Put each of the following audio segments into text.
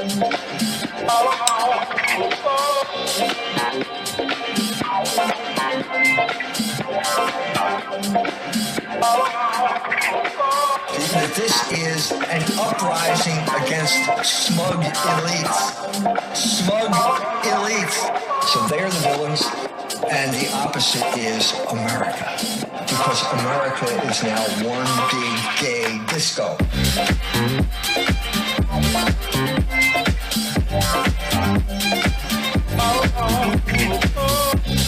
this is an uprising against smug elites. Smug elites. So they're the villains, and the opposite is America. Because America is now one big gay disco.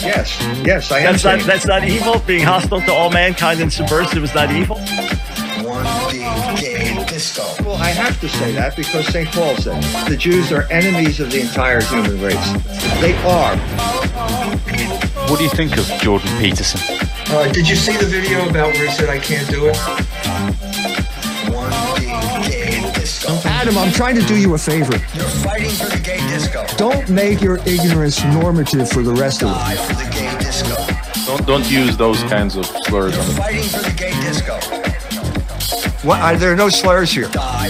Yes, yes, I am. That's not that's not evil. Being hostile to all mankind and subversive is not evil. One big gay disco. Well, I have to say that because St. Paul said the Jews are enemies of the entire human race. They are. What do you think of Jordan Peterson? Uh, did you see the video about where he said I can't do it? One big gay disco. Adam, I'm trying to do you a favor. You're fighting for the gay disco. Don't make your ignorance normative for the rest of us. Die for the gay disco. Don't don't use those kinds of slurs on You're the fighting for the gay disco. What? Are there no slurs here? Die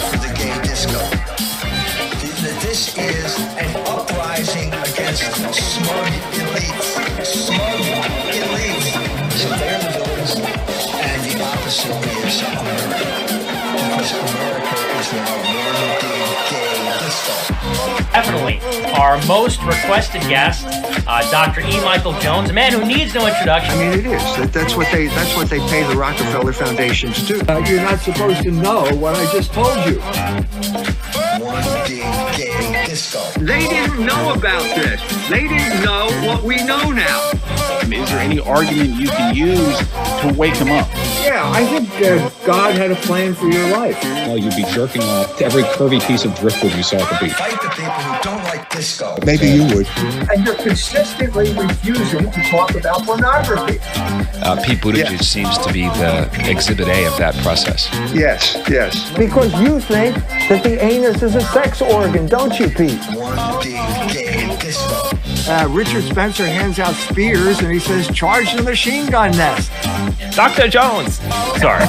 our most requested guest, uh, Dr. E. Michael Jones, a man who needs no introduction. I mean, it is. That, that's what they. That's what they pay the Rockefeller foundations to. Uh, you're not supposed to know what I just told you. One big gay disco. They didn't know about this. They didn't know what we know now. Is there any argument you can use to wake him up? Yeah, I think uh, God had a plan for your life. Well, you'd be jerking off to every curvy piece of driftwood you saw at the beach. Fight the people who don't like disco. Maybe you would. And you're consistently refusing to talk about pornography. Uh, Pete Buttigieg Yeah. seems to be the exhibit A of that process. Yes, yes. Because you think that the anus is a sex organ, don't you, Pete? One big gay disco. Uh, Richard Spencer hands out spears and he says, "Charge the machine gun nest." Dr. Jones. Sorry.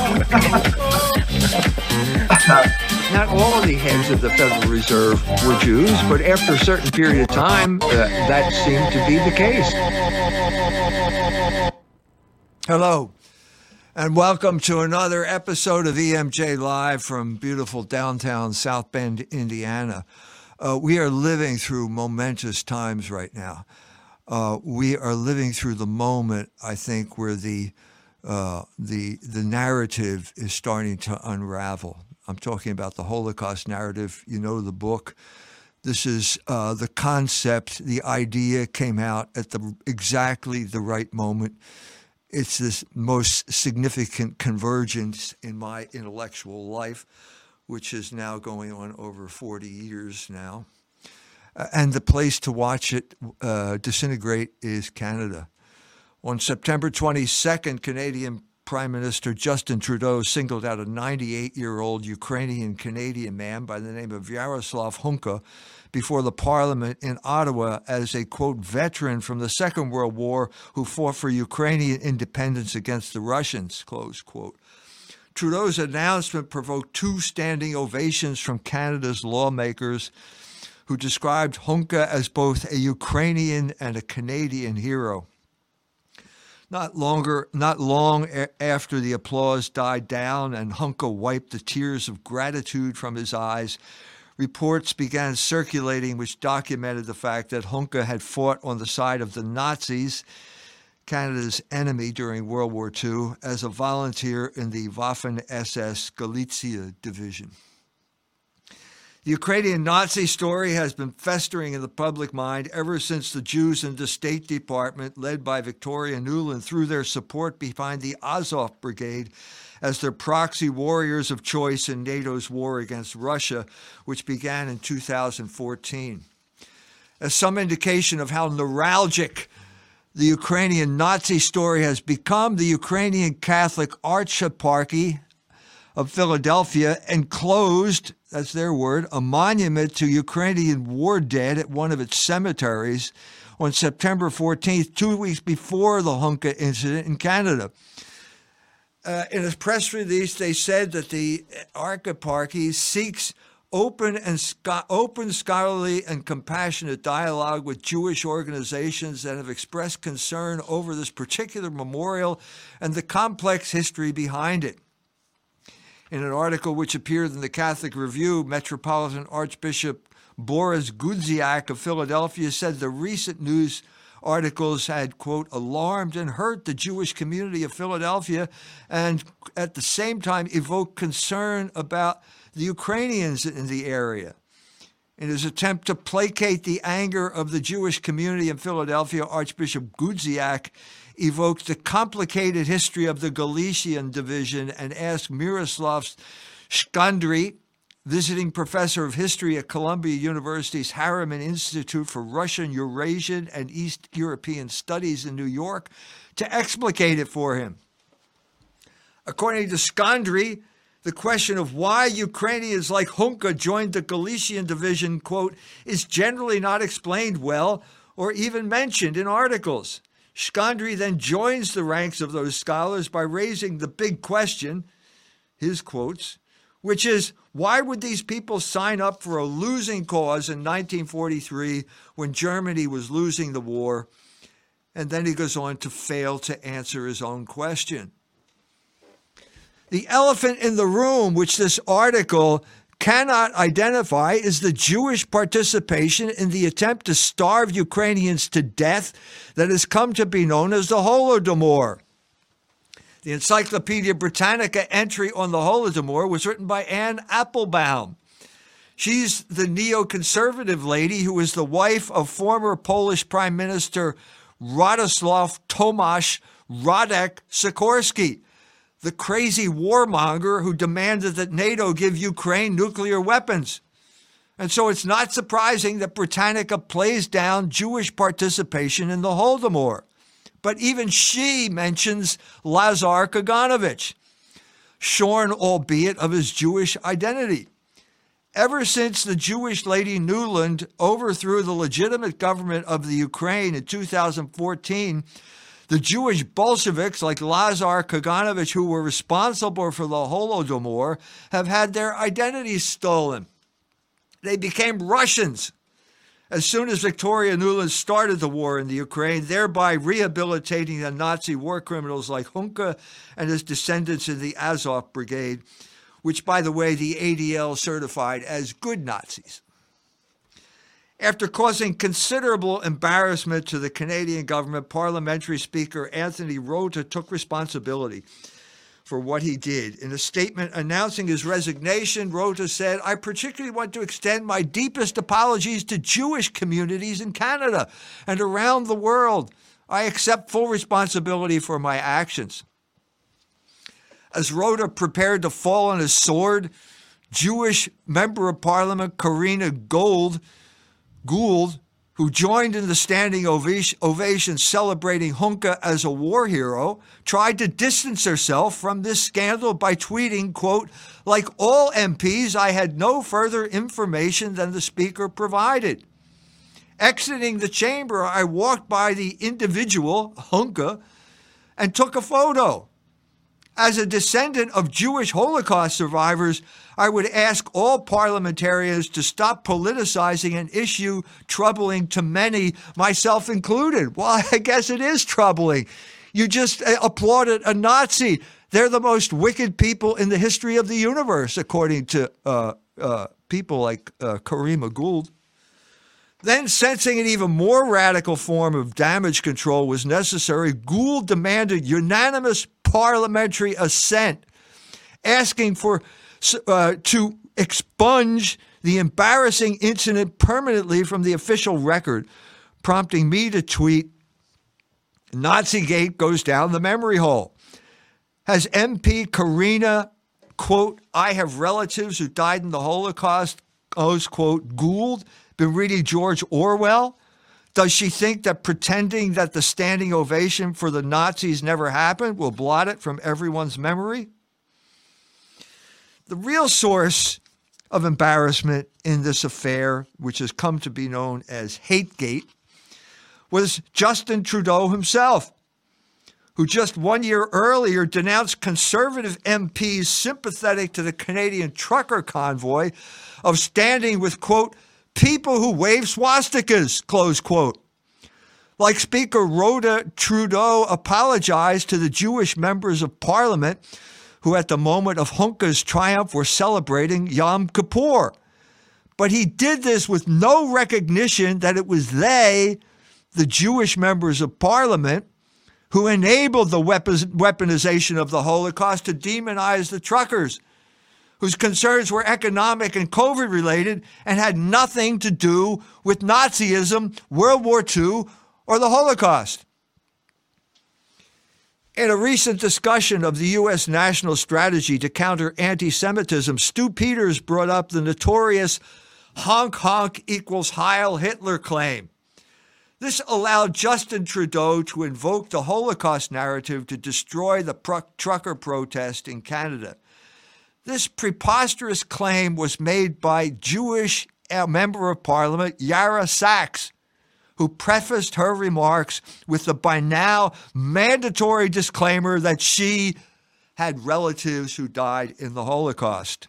Not all the heads of the Federal Reserve were Jews, but after a certain period of time, uh, that seemed to be the case. Hello, and welcome to another episode of EMJ Live from beautiful downtown South Bend, Indiana. Uh, we are living through momentous times right now. Uh, we are living through the moment, I think, where the uh, the the narrative is starting to unravel. I'm talking about the Holocaust narrative. You know the book. This is uh, the concept, the idea came out at the exactly the right moment. It's this most significant convergence in my intellectual life, which is now going on over 40 years now. Uh, and the place to watch it uh, disintegrate is Canada. On September 22nd, Canadian Prime Minister Justin Trudeau singled out a 98 year old Ukrainian Canadian man by the name of Yaroslav Hunka before the parliament in Ottawa as a quote veteran from the Second World War who fought for Ukrainian independence against the Russians, close quote. Trudeau's announcement provoked two standing ovations from Canada's lawmakers who described Hunka as both a Ukrainian and a Canadian hero. Not longer, not long a- after the applause died down and Hunka wiped the tears of gratitude from his eyes, reports began circulating which documented the fact that Hunka had fought on the side of the Nazis, Canada's enemy during World War II, as a volunteer in the Waffen SS Galicia division. The Ukrainian Nazi story has been festering in the public mind ever since the Jews in the State Department, led by Victoria Nuland, threw their support behind the Azov Brigade as their proxy warriors of choice in NATO's war against Russia, which began in 2014. As some indication of how neuralgic the Ukrainian Nazi story has become, the Ukrainian Catholic Archeparchy of Philadelphia enclosed, that's their word, a monument to Ukrainian war dead at one of its cemeteries on September 14th, two weeks before the Hunka incident in Canada. Uh, in a press release, they said that the archeparchy seeks open and open scholarly and compassionate dialogue with Jewish organizations that have expressed concern over this particular memorial and the complex history behind it. In an article which appeared in the Catholic Review, Metropolitan Archbishop Boris Gudziak of Philadelphia said the recent news articles had, quote, alarmed and hurt the Jewish community of Philadelphia and at the same time evoked concern about the Ukrainians in the area. In his attempt to placate the anger of the Jewish community in Philadelphia, Archbishop Gudziak evoked the complicated history of the Galician division and asked Miroslav Shkandrij, visiting professor of history at Columbia University's Harriman Institute for Russian, Eurasian, and East European Studies in New York, to explicate it for him. According to Skandry, the question of why Ukrainians like Hunka joined the Galician division, quote, is generally not explained well or even mentioned in articles. Skandry then joins the ranks of those scholars by raising the big question, his quotes, which is why would these people sign up for a losing cause in 1943 when Germany was losing the war? And then he goes on to fail to answer his own question. The elephant in the room, which this article cannot identify, is the Jewish participation in the attempt to starve Ukrainians to death that has come to be known as the Holodomor. The Encyclopedia Britannica entry on the Holodomor was written by Anne Applebaum. She's the neoconservative lady who is the wife of former Polish Prime Minister Radoslaw Tomasz Radek Sikorski, the crazy warmonger who demanded that NATO give Ukraine nuclear weapons. And so it's not surprising that Britannica plays down Jewish participation in the Holodomor. But even she mentions Lazar Kaganovich, shorn albeit of his Jewish identity. Ever since the Jewish lady Nuland overthrew the legitimate government of the Ukraine in 2014, the Jewish Bolsheviks like Lazar Kaganovich, who were responsible for the Holodomor, have had their identities stolen. They became Russians as soon as Victoria Nuland started the war in the Ukraine, thereby rehabilitating the Nazi war criminals like Hunka and his descendants in the Azov Brigade, which, by the way, the ADL certified as good Nazis. After causing considerable embarrassment to the Canadian government, Parliamentary Speaker Anthony Rota took responsibility for what he did. In a statement announcing his resignation, Rota said, I particularly want to extend my deepest apologies to Jewish communities in Canada and around the world. I accept full responsibility for my actions. As Rota prepared to fall on his sword, Jewish member of parliament Karina Gould Gould, who joined in the standing ovation celebrating Hunka as a war hero, tried to distance herself from this scandal by tweeting, quote, like all MPs, I had no further information than the speaker provided. Exiting the chamber, I walked by the individual, Hunka, and took a photo. As a descendant of Jewish Holocaust survivors, I would ask all parliamentarians to stop politicizing an issue troubling to many, myself included. Well, I guess it is troubling. You just uh, applauded a Nazi. They're the most wicked people in the history of the universe, according to uh, uh, people like uh, Karima Gould. Then, sensing an even more radical form of damage control was necessary, Gould demanded unanimous parliamentary assent, asking for uh, to expunge the embarrassing incident permanently from the official record, prompting me to tweet Nazigate goes down the memory hole. Has MP Karina, quote, I have relatives who died in the Holocaust, close quote, Gould, been reading George Orwell? Does she think that pretending that the standing ovation for the Nazis never happened will blot it from everyone's memory? The real source of embarrassment in this affair, which has come to be known as Hategate, was Justin Trudeau himself, who just one year earlier denounced conservative MPs sympathetic to the Canadian trucker convoy of standing with, quote, people who wave swastikas, close quote. Like Speaker Rota Trudeau apologized to the Jewish members of parliament who, at the moment of Hunka's triumph, were celebrating Yom Kippur. But he did this with no recognition that it was they, the Jewish members of parliament, who enabled the weaponization of the Holocaust to demonize the truckers, whose concerns were economic and COVID related and had nothing to do with Nazism, World War II, or the Holocaust. In a recent discussion of the U.S. national strategy to counter anti Semitism, Stu Peters brought up the notorious honk honk equals Heil Hitler claim. This allowed Justin Trudeau to invoke the Holocaust narrative to destroy the trucker protest in Canada. This preposterous claim was made by Jewish uh, member of parliament Ya'ara Saks, who prefaced her remarks with the by now mandatory disclaimer that she had relatives who died in the Holocaust.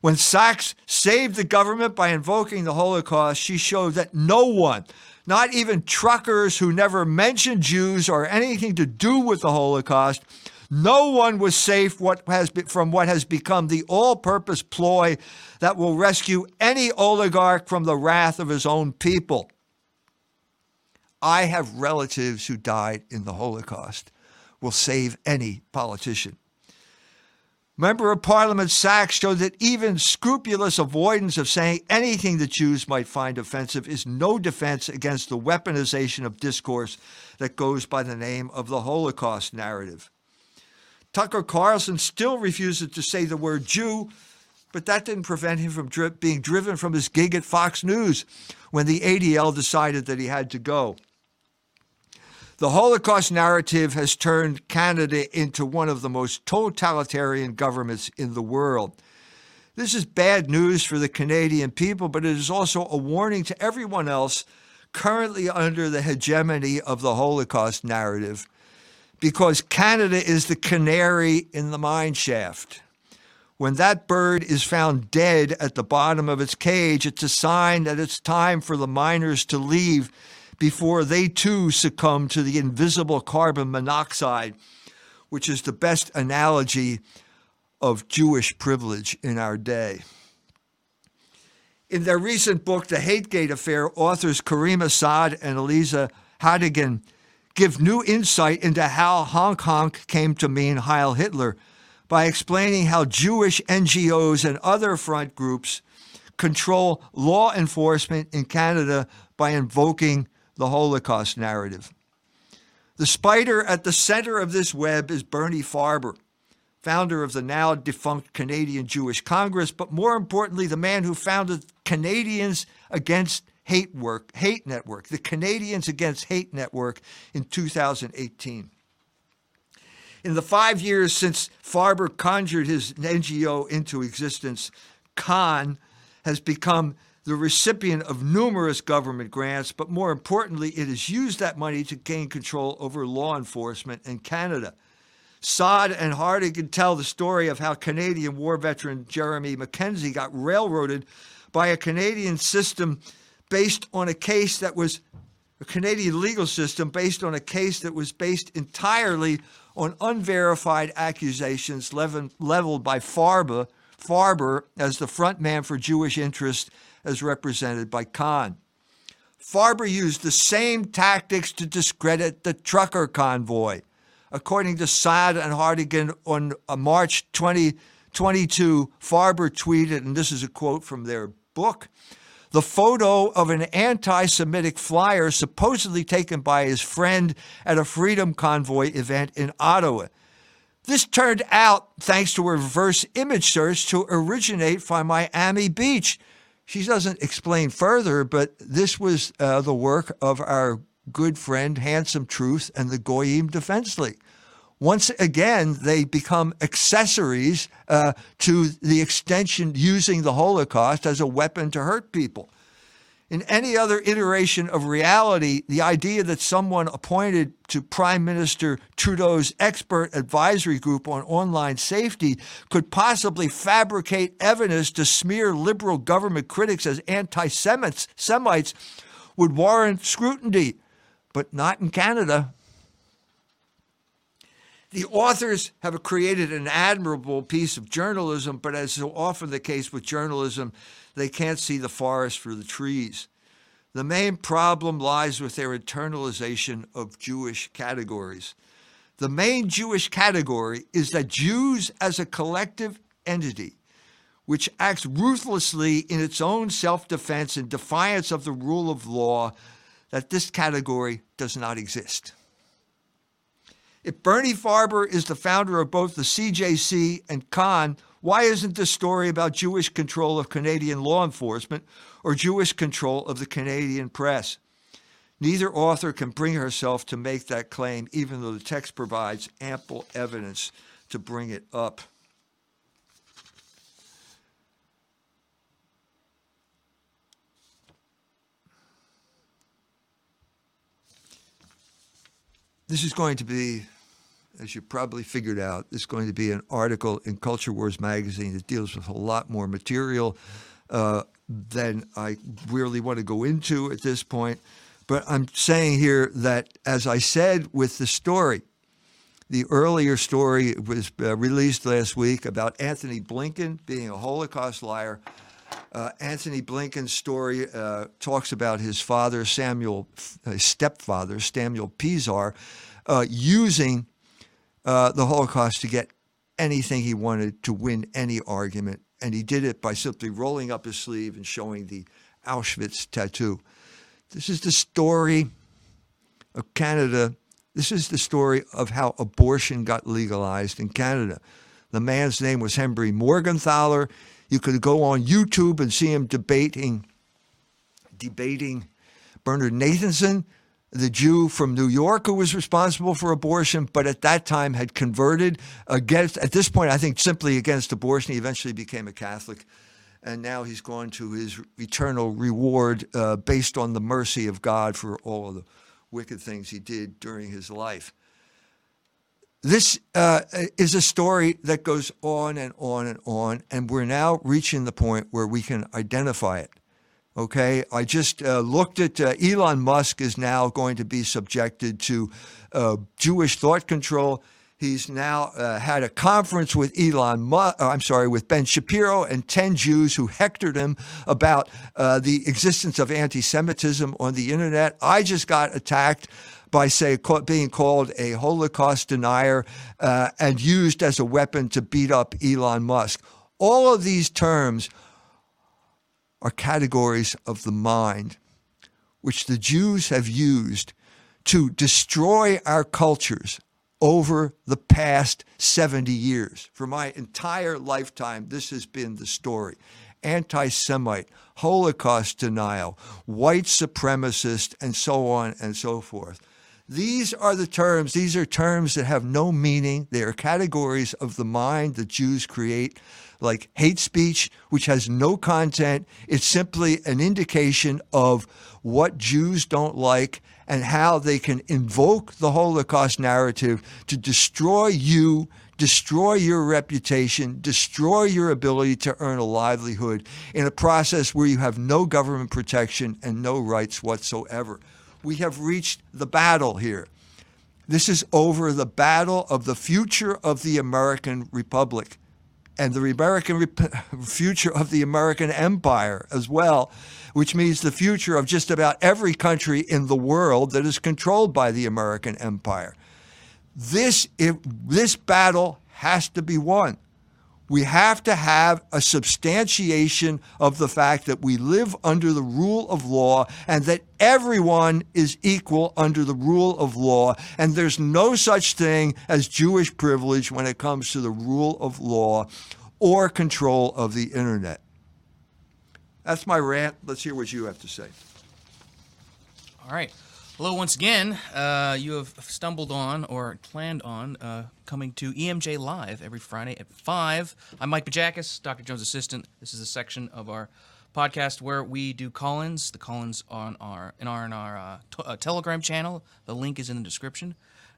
When Saks saved the government by invoking the Holocaust, she showed that no one, not even truckers who never mentioned Jews or anything to do with the Holocaust, no one was safe what has be, from what has become the all purpose ploy that will rescue any oligarch from the wrath of his own people. I have relatives who died in the Holocaust, will save any politician. Member of Parliament Saks showed that even scrupulous avoidance of saying anything the Jews might find offensive is no defense against the weaponization of discourse that goes by the name of the Holocaust narrative. Tucker Carlson still refuses to say the word Jew, but that didn't prevent him from being driven from his gig at Fox News when the ADL decided that he had to go. The Holocaust narrative has turned Canada into one of the most totalitarian governments in the world. This is bad news for the Canadian people, but it is also a warning to everyone else currently under the hegemony of the Holocaust narrative, because Canada is the canary in the mine shaft. When that bird is found dead at the bottom of its cage, it's a sign that it's time for the miners to leave before they too succumb to the invisible carbon monoxide, which is the best analogy of Jewish privilege in our day. In their recent book, The Hategate Affair, authors Karima Assad and Eliza Hadigan give new insight into how honk honk came to mean Heil Hitler by explaining how Jewish NGOs and other front groups control law enforcement in Canada by invoking the Holocaust narrative. The spider at the center of this web is Bernie Farber, founder of the now defunct Canadian Jewish Congress, but more importantly, the man who founded Canadians Against Hate Work, Hate Network, the Canadians Against Hate Network in 2018. In the five years since Farber conjured his NGO into existence, CAHN has become the recipient of numerous government grants, but more importantly, it has used that money to gain control over law enforcement in Canada. Saad and Hardy can tell the story of how Canadian war veteran Jeremy MacKenzie got railroaded by a Canadian system based on a case that was a Canadian legal system based on a case that was based entirely on unverified accusations leveled by Farber, Farber as the front man for Jewish interests as represented by CAN. Farber used the same tactics to discredit the trucker convoy. According to Saad and Hartigan on uh, March 2022, Farber tweeted, and this is a quote from their book the photo of an anti Semitic flyer supposedly taken by his friend at a Freedom Convoy event in Ottawa. This turned out, thanks to a reverse image search, to originate from Miami Beach, she doesn't explain further, but this was uh, the work of our good friend Handsome Truth and the Goyim Defense League. Once again, they become accessories uh, to the extension using the Holocaust as a weapon to hurt people. In any other iteration of reality, the idea that someone appointed to Prime Minister Trudeau's expert advisory group on online safety could possibly fabricate evidence to smear liberal government critics as anti Semites would warrant scrutiny, but not in Canada. The authors have created an admirable piece of journalism, but as so often the case with journalism, they can't see the forest for the trees. The main problem lies with their internalization of Jewish categories. The main Jewish category is that Jews as a collective entity, which acts ruthlessly in its own self defense in defiance of the rule of law, that this category does not exist. If Bernie Farber is the founder of both the CJC and CAHN, why isn't this story about Jewish control of Canadian law enforcement or Jewish control of the Canadian press? Neither author can bring herself to make that claim, even though the text provides ample evidence to bring it up. This is going to be, as you probably figured out, this is going to be an article in Culture Wars magazine that deals with a lot more material uh, than I really want to go into at this point. But I'm saying here that, as I said with the story, the earlier story was uh, released last week about Antony Blinken being a Holocaust liar. Uh, Antony Blinken's story uh, talks about his father, Samuel, his stepfather, Samuel Pisar, uh, using uh, the Holocaust to get anything he wanted to win any argument. And he did it by simply rolling up his sleeve and showing the Auschwitz tattoo. This is the story of Canada. This is the story of how abortion got legalized in Canada. The man's name was Henry Morgenthaler. You could go on YouTube and see him debating debating Bernard Nathanson, the Jew from New York who was responsible for abortion, but at that time had converted against, at this point, I think simply against abortion. He eventually became a Catholic. And now he's gone to his eternal reward uh, based on the mercy of God for all of the wicked things he did during his life. This uh, is a story that goes on and on and on, and we're now reaching the point where we can identify it. Okay, I just uh, looked at uh, Elon Musk is now going to be subjected to uh, Jewish thought control. He's now uh, had a conference with Elon Musk, I'm sorry, with Ben Shapiro and 10 Jews who hectored him about uh, the existence of anti Semitism on the internet. I just got attacked by, say, being called a Holocaust denier uh, and used as a weapon to beat up Elon Musk. All of these terms are categories of the mind, which the Jews have used to destroy our cultures over the past 70 years. For my entire lifetime, this has been the story. Anti Semite, Holocaust denial, white supremacist, and so on and so forth. These are the terms, these are terms that have no meaning. They are categories of the mind that Jews create, like hate speech, which has no content. It's simply an indication of what Jews don't like and how they can invoke the Holocaust narrative to destroy you, destroy your reputation, destroy your ability to earn a livelihood in a process where you have no government protection and no rights whatsoever. We have reached the battle here. This is over the battle of the future of the American Republic and the American future of the American empire as well, which means the future of just about every country in the world that is controlled by the American empire. This, if, this battle has to be won. We have to have a substantiation of the fact that we live under the rule of law and that everyone is equal under the rule of law. And there's no such thing as Jewish privilege when it comes to the rule of law or control of the internet. That's my rant. Let's hear what you have to say. All right. Hello, once again. Uh, you have stumbled on or planned on uh, coming to EMJ Live every Friday at 5. I'm Mike Bajakis, Dr. Jones' assistant. This is a section of our podcast where we do call-ins. The call-ins on our in our in our uh, t- uh, Telegram channel. The link is in the description.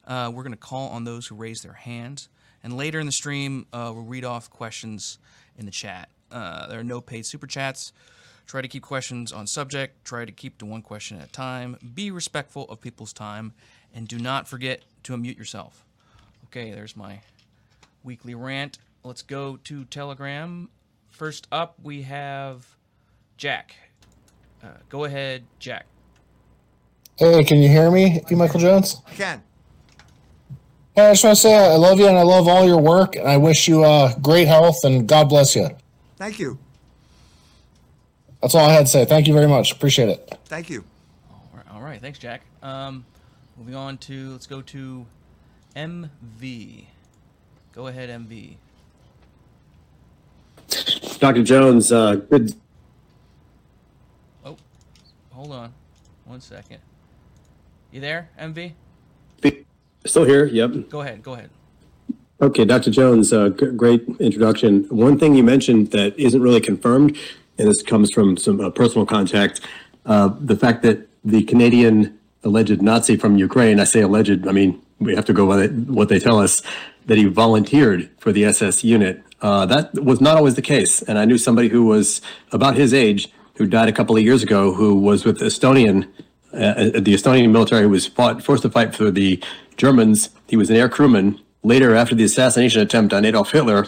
Uh, we're going to call on those who raise their hands, and later in the stream, uh, we'll read off questions in the chat. Uh, there are no paid super chats. Try to keep questions on subject. Try to keep to one question at a time. Be respectful of people's time, and do not forget to unmute yourself. Okay, there's my weekly rant. Let's go to Telegram. First up, we have Jack. Uh, go ahead, Jack. Hey, can you hear me, E. Michael Jones? I can. Hey, I just want to say I love you and I love all your work, and I wish you uh, great health and God bless you. Thank you. That's all I had to say. Thank you very much. Appreciate it. Thank you. All right, all right. thanks, Jack. Um, moving on to let's go to MV. Go ahead, MV. Dr. Jones, uh, good. Oh, hold on, one second. You there, MV? Still here? Yep. Go ahead. Go ahead. Okay, Dr. Jones, uh, g- great introduction. One thing you mentioned that isn't really confirmed, and this comes from some uh, personal contact, uh, the fact that the Canadian alleged Nazi from Ukraine, I say alleged, I mean, we have to go it, what they tell us, that he volunteered for the SS unit. Uh, that was not always the case. And I knew somebody who was about his age who died a couple of years ago who was with the Estonian uh, the Estonian military who was fought, forced to fight for the Germans. He was an air crewman. Later, after the assassination attempt on Adolf Hitler,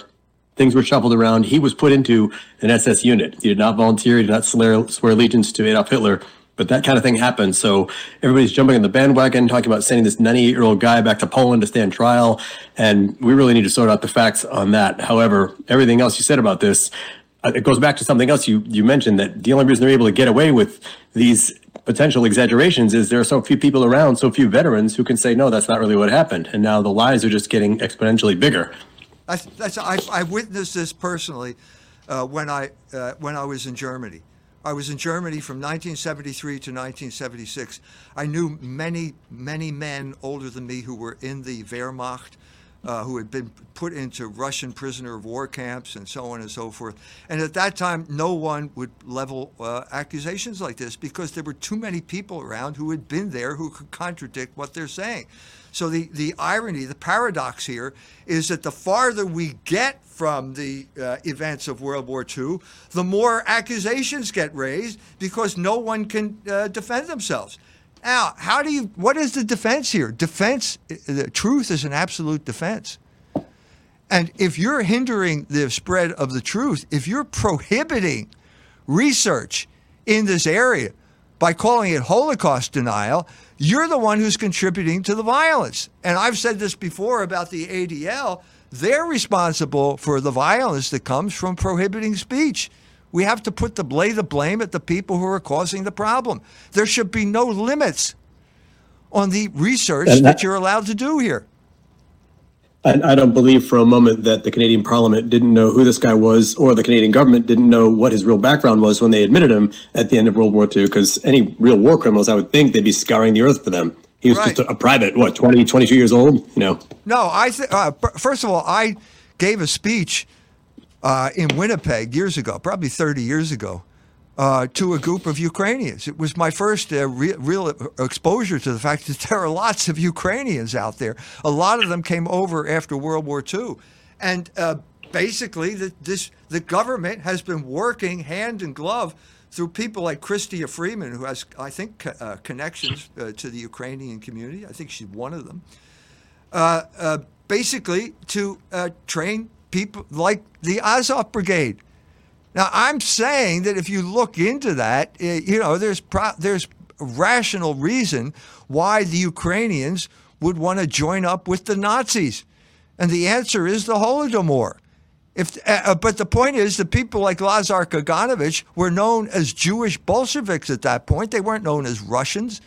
things were shuffled around. He was put into an SS unit. He did not volunteer. He did not swear, swear allegiance to Adolf Hitler. But that kind of thing happened. So everybody's jumping on the bandwagon, talking about sending this 98 year old guy back to Poland to stand trial. And we really need to sort out the facts on that. However, everything else you said about this, uh, it goes back to something else you, you mentioned that the only reason they're able to get away with these potential exaggerations is there are so few people around, so few veterans who can say, no, that's not really what happened. And now the lies are just getting exponentially bigger. That's, I, I witnessed this personally uh, when, I, uh, when I was in Germany. I was in Germany from 1973 to 1976. I knew many, many men older than me who were in the Wehrmacht, uh, who had been put into Russian prisoner of war camps and so on and so forth. And at that time, no one would level uh, accusations like this because there were too many people around who had been there who could contradict what they're saying. So the, the irony, the paradox here is that the farther we get from the uh, events of World War II, the more accusations get raised because no one can uh, defend themselves. Now, how do you? What is the defense here? Defense. The truth is an absolute defense. And if you're hindering the spread of the truth, if you're prohibiting research in this area by calling it Holocaust denial, you're the one who's contributing to the violence. And I've said this before about the ADL. They're responsible for the violence that comes from prohibiting speech. We have to put the lay the blame at the people who are causing the problem. There should be no limits on the research that, that, you're allowed to do here. I, I, don't believe for a moment that the Canadian Parliament didn't know who this guy was, or the Canadian government didn't know what his real background was when they admitted him at the end of World War II. Because any real war criminals, I would think they'd be scouring the earth for them. He was right. just a, a, private, what, 20, 22 years old? You know. No, I th- uh, first of all, I gave a speech uh, in Winnipeg years ago, probably 30 years ago, uh, to a group of Ukrainians. It was my first uh, re- real exposure to the fact that there are lots of Ukrainians out there. A lot of them came over after World War II. And uh, basically, the, this, the government has been working hand in glove through people like Chrystia Freeland, who has, I think, uh, connections uh, to the Ukrainian community. I think she's one of them. basically, to train people like the Azov Brigade. Now, I'm saying that if you look into that, eh, you know, there's pro- there's rational reason why the Ukrainians would want to join up with the Nazis, and the answer is the Holodomor. If, uh, but the point is, the people like Lazar Kaganovich were known as Jewish Bolsheviks at that point. They weren't known as Russians.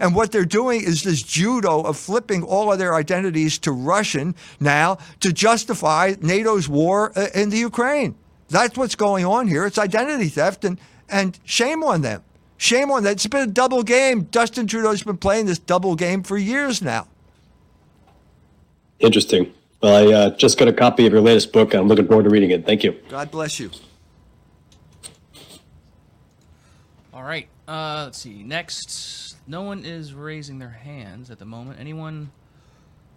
And what they're doing is this judo of flipping all of their identities to Russian now to justify NATO's war in the Ukraine. That's what's going on here. It's identity theft, and, and shame on them. Shame on that. It's been a double game. Justin Trudeau's been playing this double game for years now. Interesting. Well, I uh, just got a copy of your latest book, and I'm looking forward to reading it. Thank you. God bless you. All right. Uh, let's see. Next, no one is raising their hands at the moment. Anyone?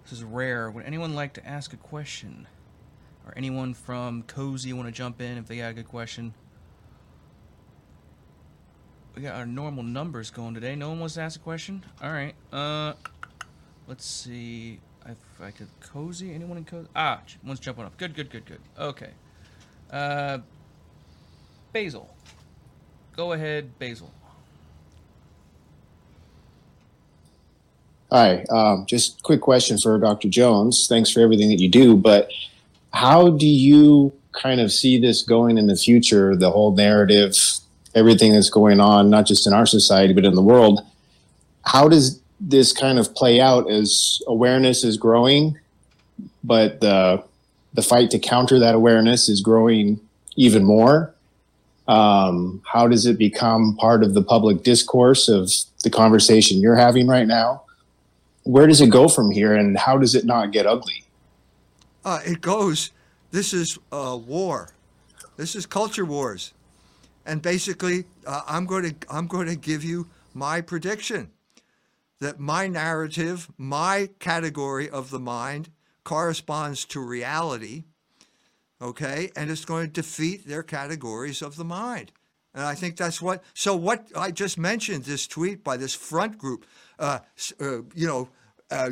This is rare. Would anyone like to ask a question, or anyone from Cozy want to jump in if they got a good question? We got our normal numbers going today. No one wants to ask a question. All right. Uh, let's see if I could Cozy. Anyone in Cozy? Ah, one's jumping up. Good, good, good, good. Okay. Uh, Basil. Go ahead, Basil. Hi, um, just quick question for Dr. Jones. Thanks for everything that you do, but how do you kind of see this going in the future? The whole narrative, everything that's going on, not just in our society but in the world. How does this kind of play out as awareness is growing, but the the fight to counter that awareness is growing even more? Um, how does it become part of the public discourse of the conversation you're having right now? Where does it go from here, and how does it not get ugly? Uh, it goes. This is uh, war. This is culture wars, and basically, uh, I'm going to I'm going to give you my prediction that my narrative, my category of the mind, corresponds to reality. Okay, and it's going to defeat their categories of the mind. And I think that's what. So what I just mentioned, this tweet by this front group, uh, uh, you know, uh,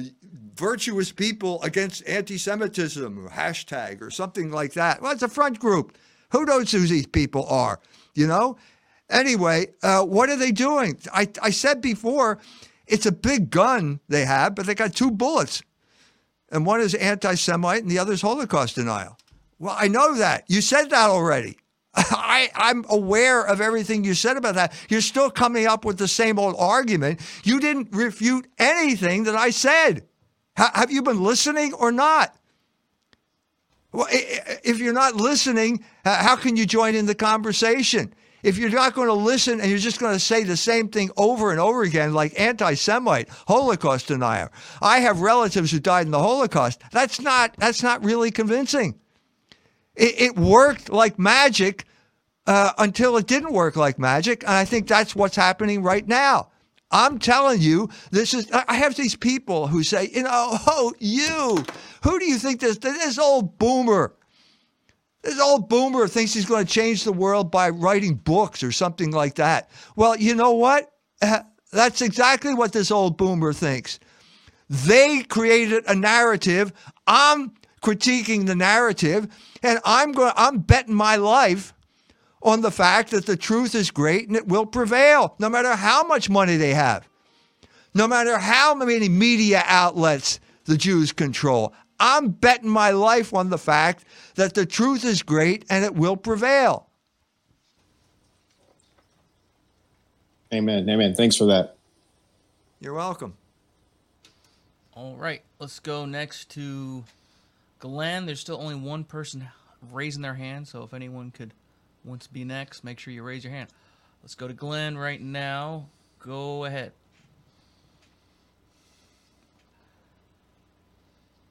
virtuous people against anti-Semitism, hashtag or something like that. Well, it's a front group. Who knows who these people are? You know. Anyway, uh, what are they doing? I, I said before, it's a big gun they have, but they got two bullets, and one is anti-Semite and the other is Holocaust denial. Well, I know that. You said that already. I, I'm aware of everything you said about that. You're still coming up with the same old argument. You didn't refute anything that I said. H- have you been listening or not? Well, if you're not listening, uh, how can you join in the conversation? If you're not going to listen and you're just going to say the same thing over and over again, like anti Semite, Holocaust denier, I have relatives who died in the Holocaust, that's not, that's not really convincing. It, it worked like magic uh, until it didn't work like magic. And I think that's what's happening right now. I'm telling you, this is. I have these people who say, you know, oh, you, who do you think this? This old boomer, this old boomer thinks he's going to change the world by writing books or something like that. Well, you know what? Uh, that's exactly what this old boomer thinks. They created a narrative. I'm critiquing the narrative, and I'm going. I'm betting my life on the fact that the truth is great and it will prevail, no matter how much money they have, no matter how many media outlets the Jews control. I'm betting my life on the fact that the truth is great and it will prevail. Amen. Amen. Thanks for that. You're welcome. All right, let's go next to Glenn. There's still only one person raising their hand, so if anyone could wants to be next, make sure you raise your hand. Let's go to Glenn right now. Go ahead.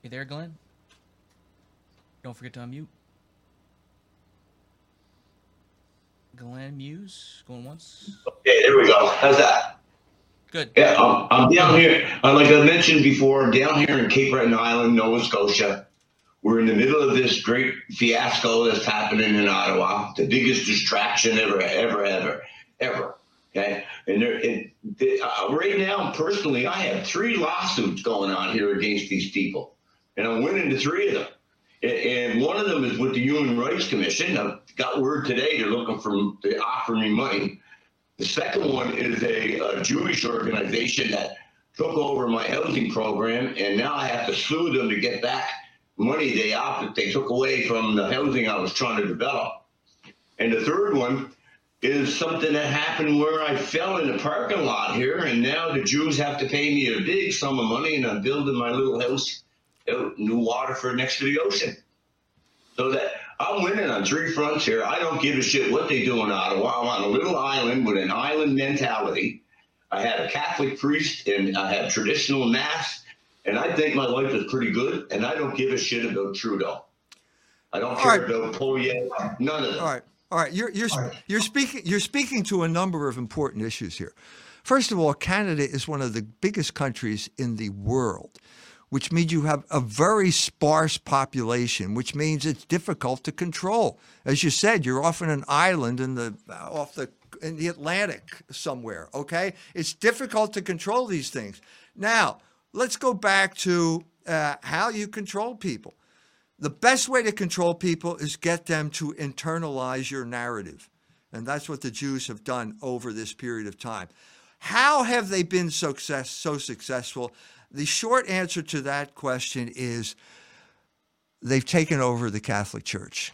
You there, Glenn? Don't forget to unmute. Glenn Muse, going once. Okay, there we go. How's that? Good. Yeah, I'm, I'm down here. Uh, like I mentioned before, down here in Cape Breton Island, Nova Scotia. We're in the middle of this great fiasco that's happening in Ottawa, the biggest distraction ever, ever, ever, ever. Okay, and, there, and uh, right now, personally, I have three lawsuits going on here against these people, and I'm winning the three of them. And one of them is with the Human Rights Commission. I've got word today they're looking for they offer me money. The second one is a, a Jewish organization that took over my housing program, and now I have to sue them to get back money they offered, they took away from the housing I was trying to develop. And the third one is something that happened where I fell in the parking lot here, and now the Jews have to pay me a big sum of money, and I'm building my little house out in New Waterford next to the ocean. So that I'm winning on three fronts here. I don't give a shit what they do in Ottawa. I'm on a little island with an island mentality. I had a Catholic priest, and I have traditional mass and I think my life is pretty good, and I don't give a shit about Trudeau. I don't care right. about Poilievre, none of them. All right. All right, you're you're you're speaking you're speaking to a number of important issues here. First of all, Canada is one of the biggest countries in the world, which means you have a very sparse population, which means it's difficult to control. As you said, you're often an island in the uh, off the in the Atlantic somewhere. Okay, it's difficult to control these things. Now, let's go back to uh, how you control people. The best way to control people is get them to internalize your narrative. And that's what the Jews have done over this period of time. How have they been success, so successful? The short answer to that question is they've taken over the Catholic Church.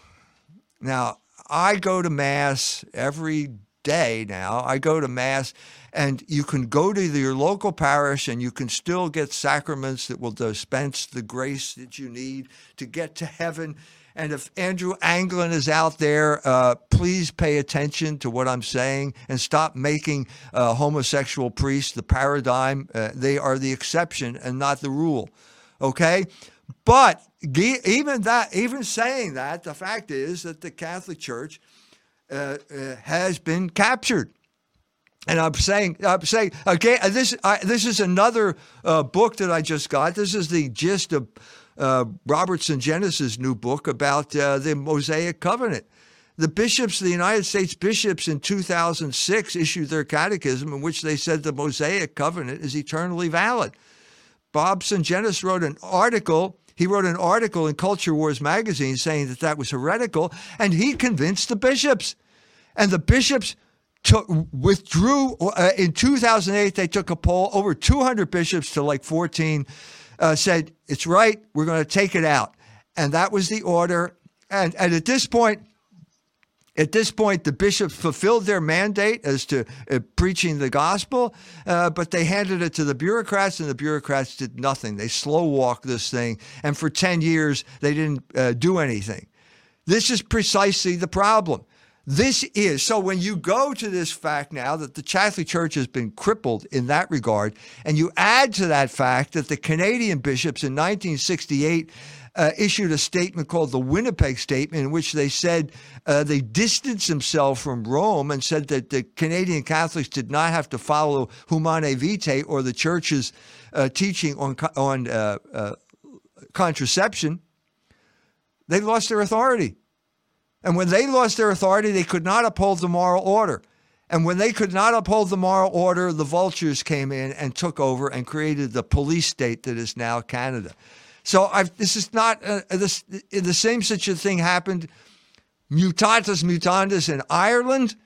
Now, I go to Mass every day now. I go to Mass, and you can go to your local parish and you can still get sacraments that will dispense the grace that you need to get to heaven. And if Andrew Anglin is out there, uh, please pay attention to what I'm saying and stop making uh, homosexual priests the paradigm. Uh, they are the exception and not the rule. Okay? But even that, even saying that, the fact is that the Catholic Church uh, uh, has been captured. And I'm saying, I'm saying again, this I, this is another uh, book that I just got. This is the gist of uh, Robert Sungenis' new book about uh, the Mosaic Covenant. The bishops, the United States bishops in 2006 issued their catechism in which they said the Mosaic Covenant is eternally valid. Bob Sungenis wrote an article. He wrote an article in Culture Wars magazine saying that that was heretical, and he convinced the bishops. And the bishops took, withdrew uh, in 2008. They took a poll. Over 200 bishops to like 14 uh, said it's right. We're going to take it out, and that was the order. And and at this point, at this point, the bishops fulfilled their mandate as to uh, preaching the gospel, uh, but they handed it to the bureaucrats, and the bureaucrats did nothing. They slow walked this thing, and for 10 years, they didn't uh, do anything. This is precisely the problem. This is so when you go to this fact now that the Catholic Church has been crippled in that regard, and you add to that fact that the Canadian bishops in 1968 uh, issued a statement called the Winnipeg Statement, in which they said uh, they distanced themselves from Rome and said that the Canadian Catholics did not have to follow Humanae Vitae or the Church's uh, teaching on on uh, uh, contraception. They lost their authority. And when they lost their authority, they could not uphold the moral order. And when they could not uphold the moral order, the vultures came in and took over and created the police state that is now Canada. So I've, this is not uh, this, the same such a thing happened mutatis mutandis in Ireland.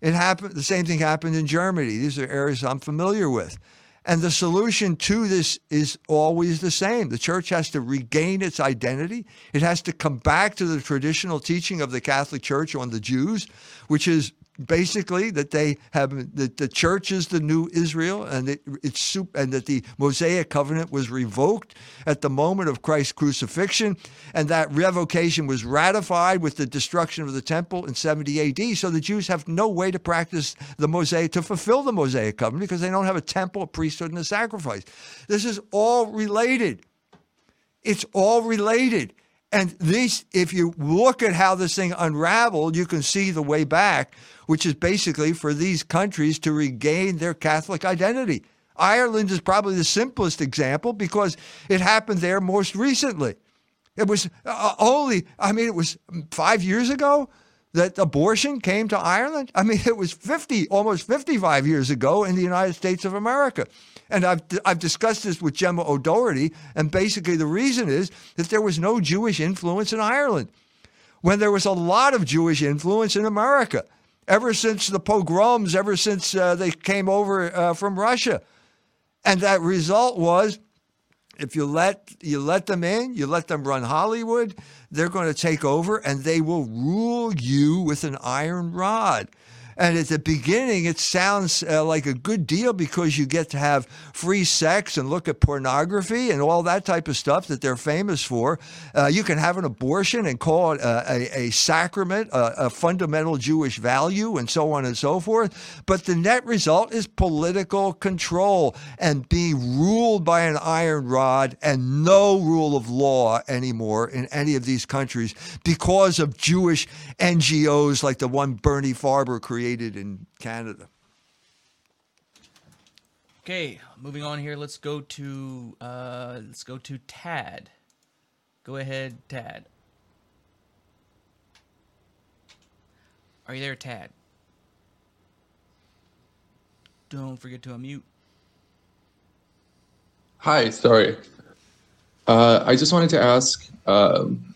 It happened. The same thing happened in Germany. These are areas I'm familiar with. And the solution to this is always the same. The church has to regain its identity. It has to come back to the traditional teaching of the Catholic Church on the Jews, which is basically that they have that the church is the new Israel and it, it's and that the Mosaic covenant was revoked at the moment of Christ's crucifixion. And that revocation was ratified with the destruction of the temple in 70 AD so the Jews have no way to practice the Mosaic to fulfill the Mosaic covenant because they don't have a temple a priesthood and a sacrifice. This is all related. It's all related and this, if you look at how this thing unraveled, you can see the way back, which is basically for these countries to regain their Catholic identity. Ireland is probably the simplest example because it happened there most recently. It was uh, only, I mean, it was five years ago that abortion came to Ireland. I mean, it was 50, almost 55 years ago in the United States of America. And I've, I've discussed this with Gemma O'Doherty, and basically the reason is that there was no Jewish influence in Ireland when there was a lot of Jewish influence in America ever since the pogroms, ever since uh, they came over uh, from Russia. And that result was if you let you let them in, you let them run Hollywood, they're going to take over and they will rule you with an iron rod. And at the beginning, it sounds uh, like a good deal because you get to have free sex and look at pornography and all that type of stuff that they're famous for. Uh, you can have an abortion and call it a, a, a sacrament, a, a fundamental Jewish value, and so on and so forth. But the net result is political control and being ruled by an iron rod and no rule of law anymore in any of these countries because of Jewish NGOs like the one Bernie Farber created in Canada. Okay, moving on here. Let's go to uh, let's go to Tad. Go ahead, Tad. Are you there, Tad? Don't forget to unmute. Hi, sorry. Uh, I just wanted to ask, um,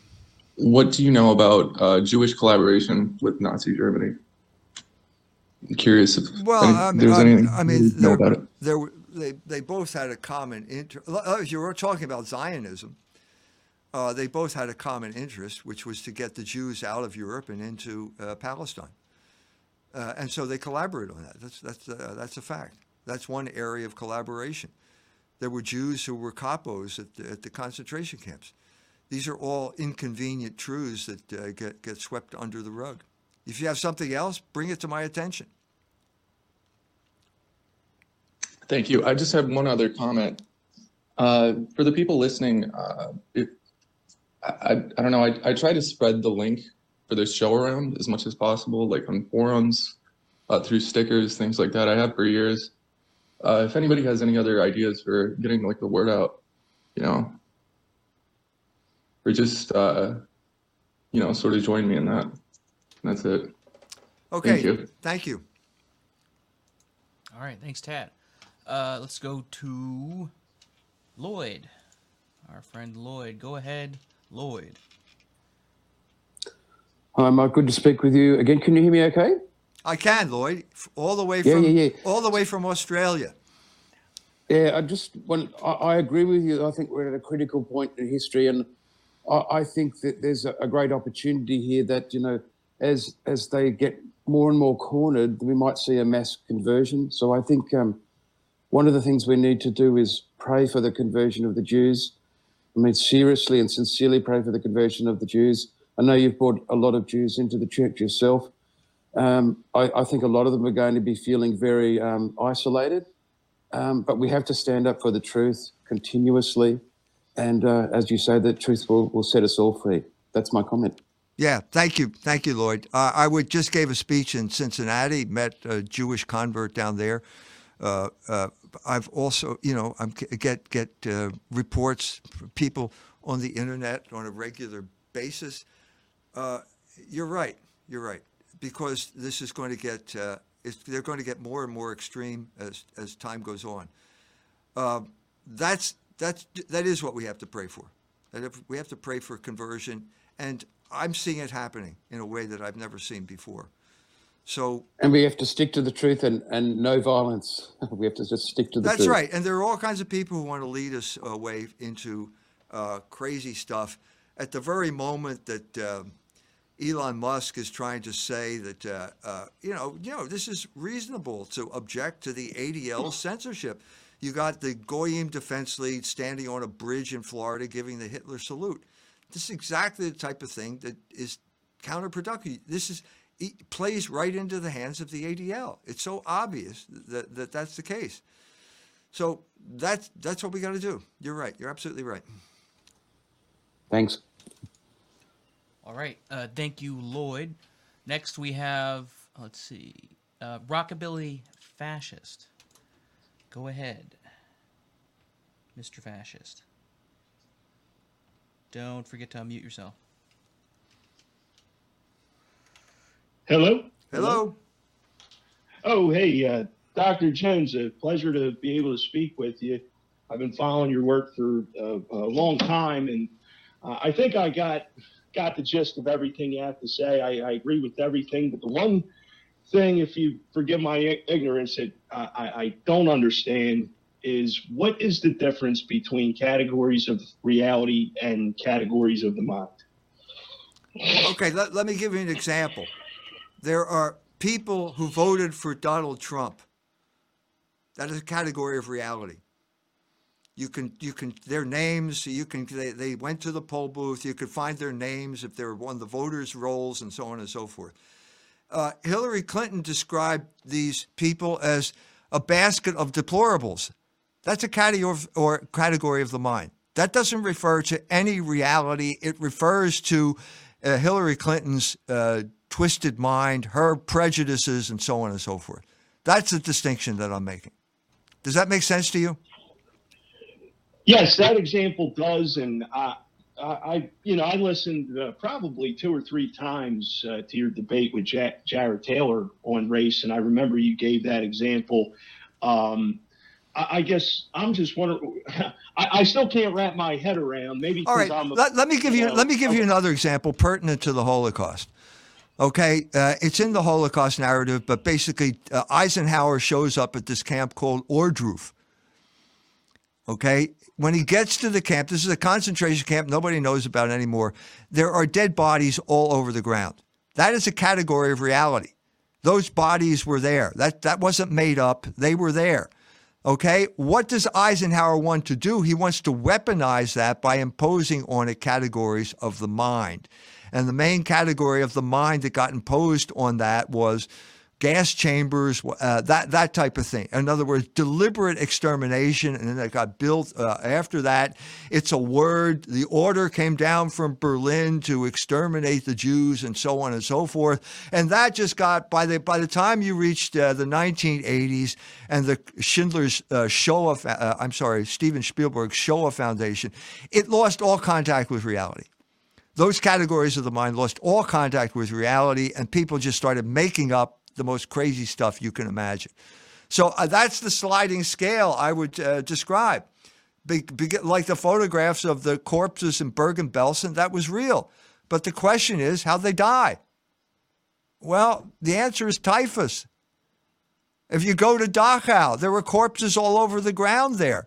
what do you know about uh, Jewish collaboration with Nazi Germany? I'm curious if Well, any- I mean, there's I, anything I mean, you know there, about it. there were- they they both had a common interest. You were talking about Zionism, uh, they both had a common interest, which was to get the Jews out of Europe and into uh, Palestine. Uh, and so they collaborated on that. That's that's uh, that's a fact. That's one area of collaboration. There were Jews who were capos at the, at the concentration camps. These are all inconvenient truths that uh, get get swept under the rug. If you have something else, bring it to my attention. Thank you. I just have one other comment. Uh, for the people listening, uh, if, I, I, don't know, I, I try to spread the link for this show around as much as possible, like on forums, uh, through stickers, things like that. I have for years. Uh, if anybody has any other ideas for getting like the word out, you know, or just, uh, you know, sort of join me in that. That's it. Okay. Thank you. Thank you. All right, thanks, Tad. Uh, let's go to Lloyd, our friend Lloyd. Go ahead, Lloyd. Hi, Mike. Good to speak with you again. Can you hear me okay? I can, Lloyd, all the way Yeah, from yeah, yeah. all the way from Australia. Yeah, I just want, I, I agree with you. I think we're at a critical point in history, and I, I think that there's a, a great opportunity here that, you know, as as they get more and more cornered, we might see a mass conversion. So I think um, one of the things we need to do is pray for the conversion of the Jews. I mean, seriously and sincerely pray for the conversion of the Jews. I know you've brought a lot of Jews into the church yourself. Um, I, I think a lot of them are going to be feeling very um, isolated. Um, but we have to stand up for the truth continuously. And uh, as you say, the truth will, will set us all free. That's my comment. Yeah, thank you, thank you, Lloyd. Uh, I would just gave a speech in Cincinnati, met a Jewish convert down there. Uh, uh, I've also, you know, I'm get get uh, reports from people on the internet on a regular basis. Uh, you're right. You're right because this is going to get uh, they're going to get more and more extreme as as time goes on. That's that's that is what we have to pray for. We have to pray for conversion, and I'm seeing it happening in a way that I've never seen before. So And we have to stick to the truth and, and no violence. we have to just stick to the truth. That's truth. right. And there are all kinds of people who want to lead us away into uh, crazy stuff. At the very moment that um Elon Musk is trying to say that, uh, uh, you know, you know, this is reasonable to object to the ADL censorship. You got the Goyim Defense League standing on a bridge in Florida giving the Hitler salute. This is exactly the type of thing that is counterproductive. This is it plays right into the hands of the ADL. It's so obvious that, that that's the case. So that's that's what we got to do. You're right. You're absolutely right. Thanks. All right. Uh, thank you, Lloyd. Next, we have, let's see, uh, Rockabilly Fascist. Go ahead, Mr. Fascist. Don't forget to unmute yourself. Hello. Hello. Oh, hey, uh, Dr. Jones. A pleasure to be able to speak with you. I've been following your work for uh, a long time, and uh, I think I got got the gist of everything you have to say. I, I agree with everything, but the one thing, if you forgive my ignorance, that I, I I don't understand is what is the difference between categories of reality and categories of the mind? Okay, let, let me give you an example. There are people who voted for Donald Trump. That is a category of reality. You can you can their names. You can they, they went to the poll booth. You could find their names if they were on the voters' rolls and so on and so forth. Uh, Hillary Clinton described these people as a basket of deplorables. That's a category of, or category of the mind. That doesn't refer to any reality. It refers to uh, Hillary Clinton's uh, twisted mind, her prejudices, and so on and so forth. That's the distinction that I'm making. Does that make sense to you? Yes, that example does, and I, I you know, I listened uh, probably two or three times uh, to your debate with ja- Jared Taylor on race, and I remember you gave that example. Um, I, guess I'm just wondering. I, I, still can't wrap my head around. Maybe all right. A, let, let, me give you. know, let me give you another example pertinent to the Holocaust. Okay, uh, it's in the Holocaust narrative, but basically uh, Eisenhower shows up at this camp called Ohrdruf. Okay, when he gets to the camp, this is a concentration camp nobody knows about anymore. There are dead bodies all over the ground. That is a category of reality. Those bodies were there. That that wasn't made up. They were there. Okay, what does Eisenhower want to do? He wants to weaponize that by imposing on it categories of the mind. And the main category of the mind that got imposed on that was gas chambers, uh, that that type of thing. In other words, deliberate extermination, and then it got built uh, after that. It's a word. The order came down from Berlin to exterminate the Jews, and so on and so forth. And that just got by the by the time you reached uh, the 1980s and the Schindler's uh, Shoah, uh, I'm sorry, Steven Spielberg's Shoah Foundation, it lost all contact with reality those categories of the mind lost all contact with reality, and people just started making up the most crazy stuff you can imagine. So uh, that's the sliding scale I would uh, describe. Be, be, like the photographs of the corpses in Bergen Belsen, that was real. But the question is, how'd they die? Well, the answer is typhus. If you go to Dachau, there were corpses all over the ground there.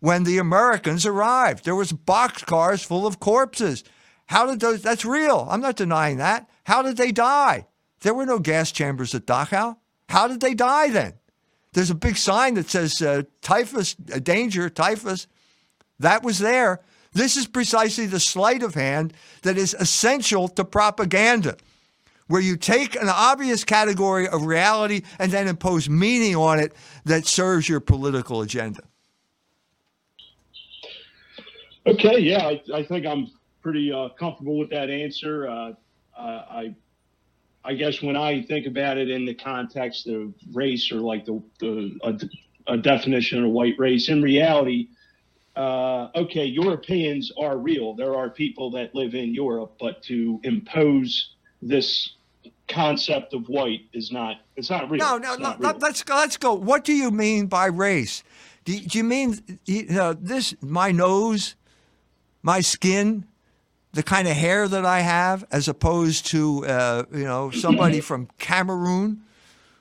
When the Americans arrived, there was boxcars full of corpses. How did those? That's real. I'm not denying that. How did they die? There were no gas chambers at Dachau. How did they die then? There's a big sign that says uh, typhus, uh, danger, typhus. That was there. This is precisely the sleight of hand that is essential to propaganda, where you take an obvious category of reality and then impose meaning on it that serves your political agenda. Okay, yeah, I, I think I'm pretty uh, comfortable with that answer. Uh, I I guess when I think about it in the context of race or like the, the a, a definition of white race, in reality, uh, okay, Europeans are real. There are people that live in Europe, but to impose this concept of white is not it's not real. No, no, no. Let's go. let's go. What do you mean by race? Do, do you mean you know, this? My nose, my skin, the kind of hair that I have, as opposed to uh, you know somebody from Cameroon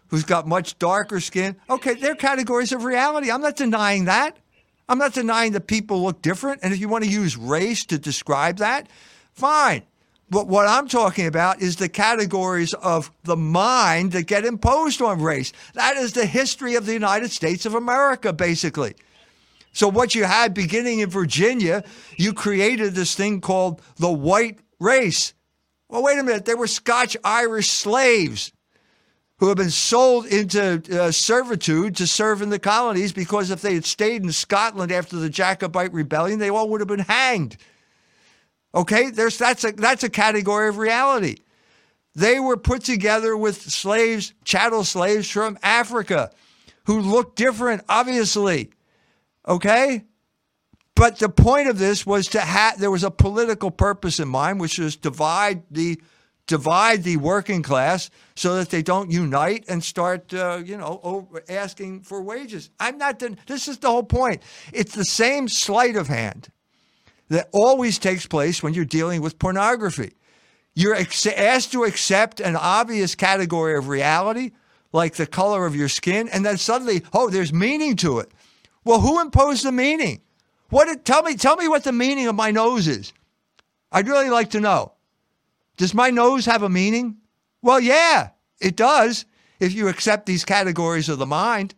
who's got much darker skin. Okay, they're categories of reality. I'm not denying that. I'm not denying that people look different, and if you want to use race to describe that, fine. But what I'm talking about is the categories of the mind that get imposed on race. That is the history of the United States of America, basically. So, what you had beginning in Virginia, you created this thing called the white race. Well, wait a minute. They were Scotch Irish slaves who had been sold into uh, servitude to serve in the colonies because if they had stayed in Scotland after the Jacobite rebellion, they all would have been hanged. Okay, there's that's a that's a category of reality. They were put together with slaves, chattel slaves from Africa, who looked different, obviously. Okay? But the point of this was to have there was a political purpose in mind, which was divide the divide the working class so that they don't unite and start, uh, you know, asking for wages. I'm not. This is the whole point. It's the same sleight of hand that always takes place when you're dealing with pornography. You're ex- asked to accept an obvious category of reality, like the color of your skin, and then suddenly, oh, there's meaning to it. Well, who imposed the meaning? What did, tell me tell me what the meaning of my nose is. I'd really like to know. Does my nose have a meaning? Well, yeah. it does if you accept these categories of the mind.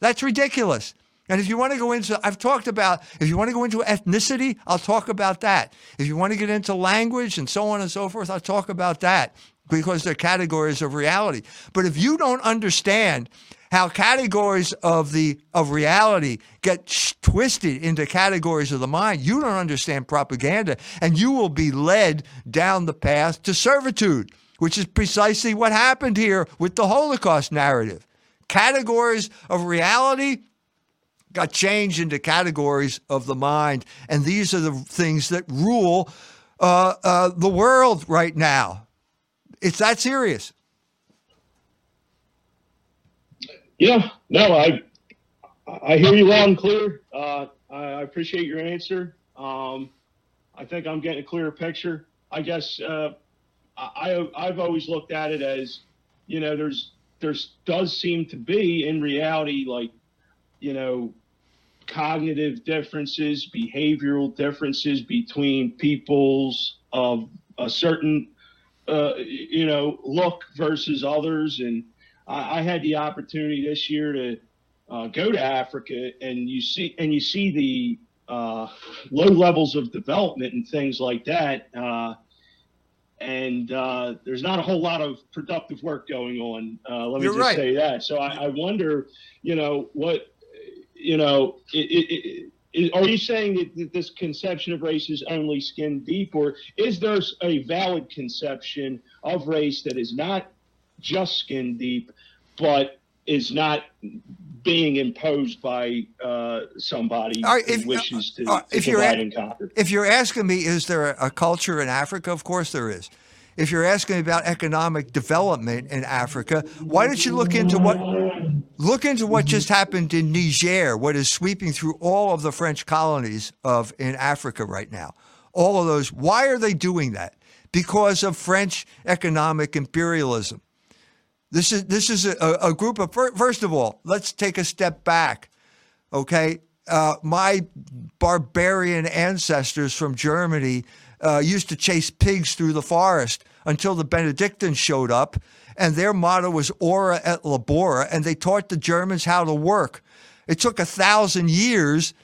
That's ridiculous. And if you want to go into, I've talked about, if you want to go into ethnicity, I'll talk about that. If you want to get into language and so on and so forth, I'll talk about that because they're categories of reality. But if you don't understand how categories of the of reality get twisted into categories of the mind, you don't understand propaganda, and you will be led down the path to servitude, which is precisely what happened here with the Holocaust narrative. Categories of reality got changed into categories of the mind, and these are the things that rule uh, uh, the world right now. It's that serious. Yeah, no, I I hear you loud and clear. Uh, I appreciate your answer. Um, I think I'm getting a clearer picture. I guess uh, I I've always looked at it as, you know, there's there's does seem to be in reality like, you know, cognitive differences, behavioral differences between peoples of a certain, uh, you know, look versus others. And I, I had the opportunity this year to uh, go to Africa, and you see and you see the uh, low levels of development and things like that. Uh, and uh, there's not a whole lot of productive work going on. Uh, let me You're just right. say that. So I, I wonder, you know, what, you know, it, it, it, are you saying that, that this conception of race is only skin deep, or is there a valid conception of race that is not just skin deep, but is not being imposed by uh, somebody right, who wishes to, uh, to if you're at- and conquer? If you're asking me, is there a, a culture in Africa? Of course there is. If you're asking about economic development in Africa, why don't you look into what look into what just happened in Niger, what is sweeping through all of the French colonies of in Africa right now. All of those. Why are they doing that? Because of French economic imperialism. This is this is a, a group of first of all, let's take a step back. Okay, uh, my barbarian ancestors from Germany uh, used to chase pigs through the forest until the Benedictines showed up, and their motto was "Ora et labora," and they taught the Germans how to work. It took a thousand years.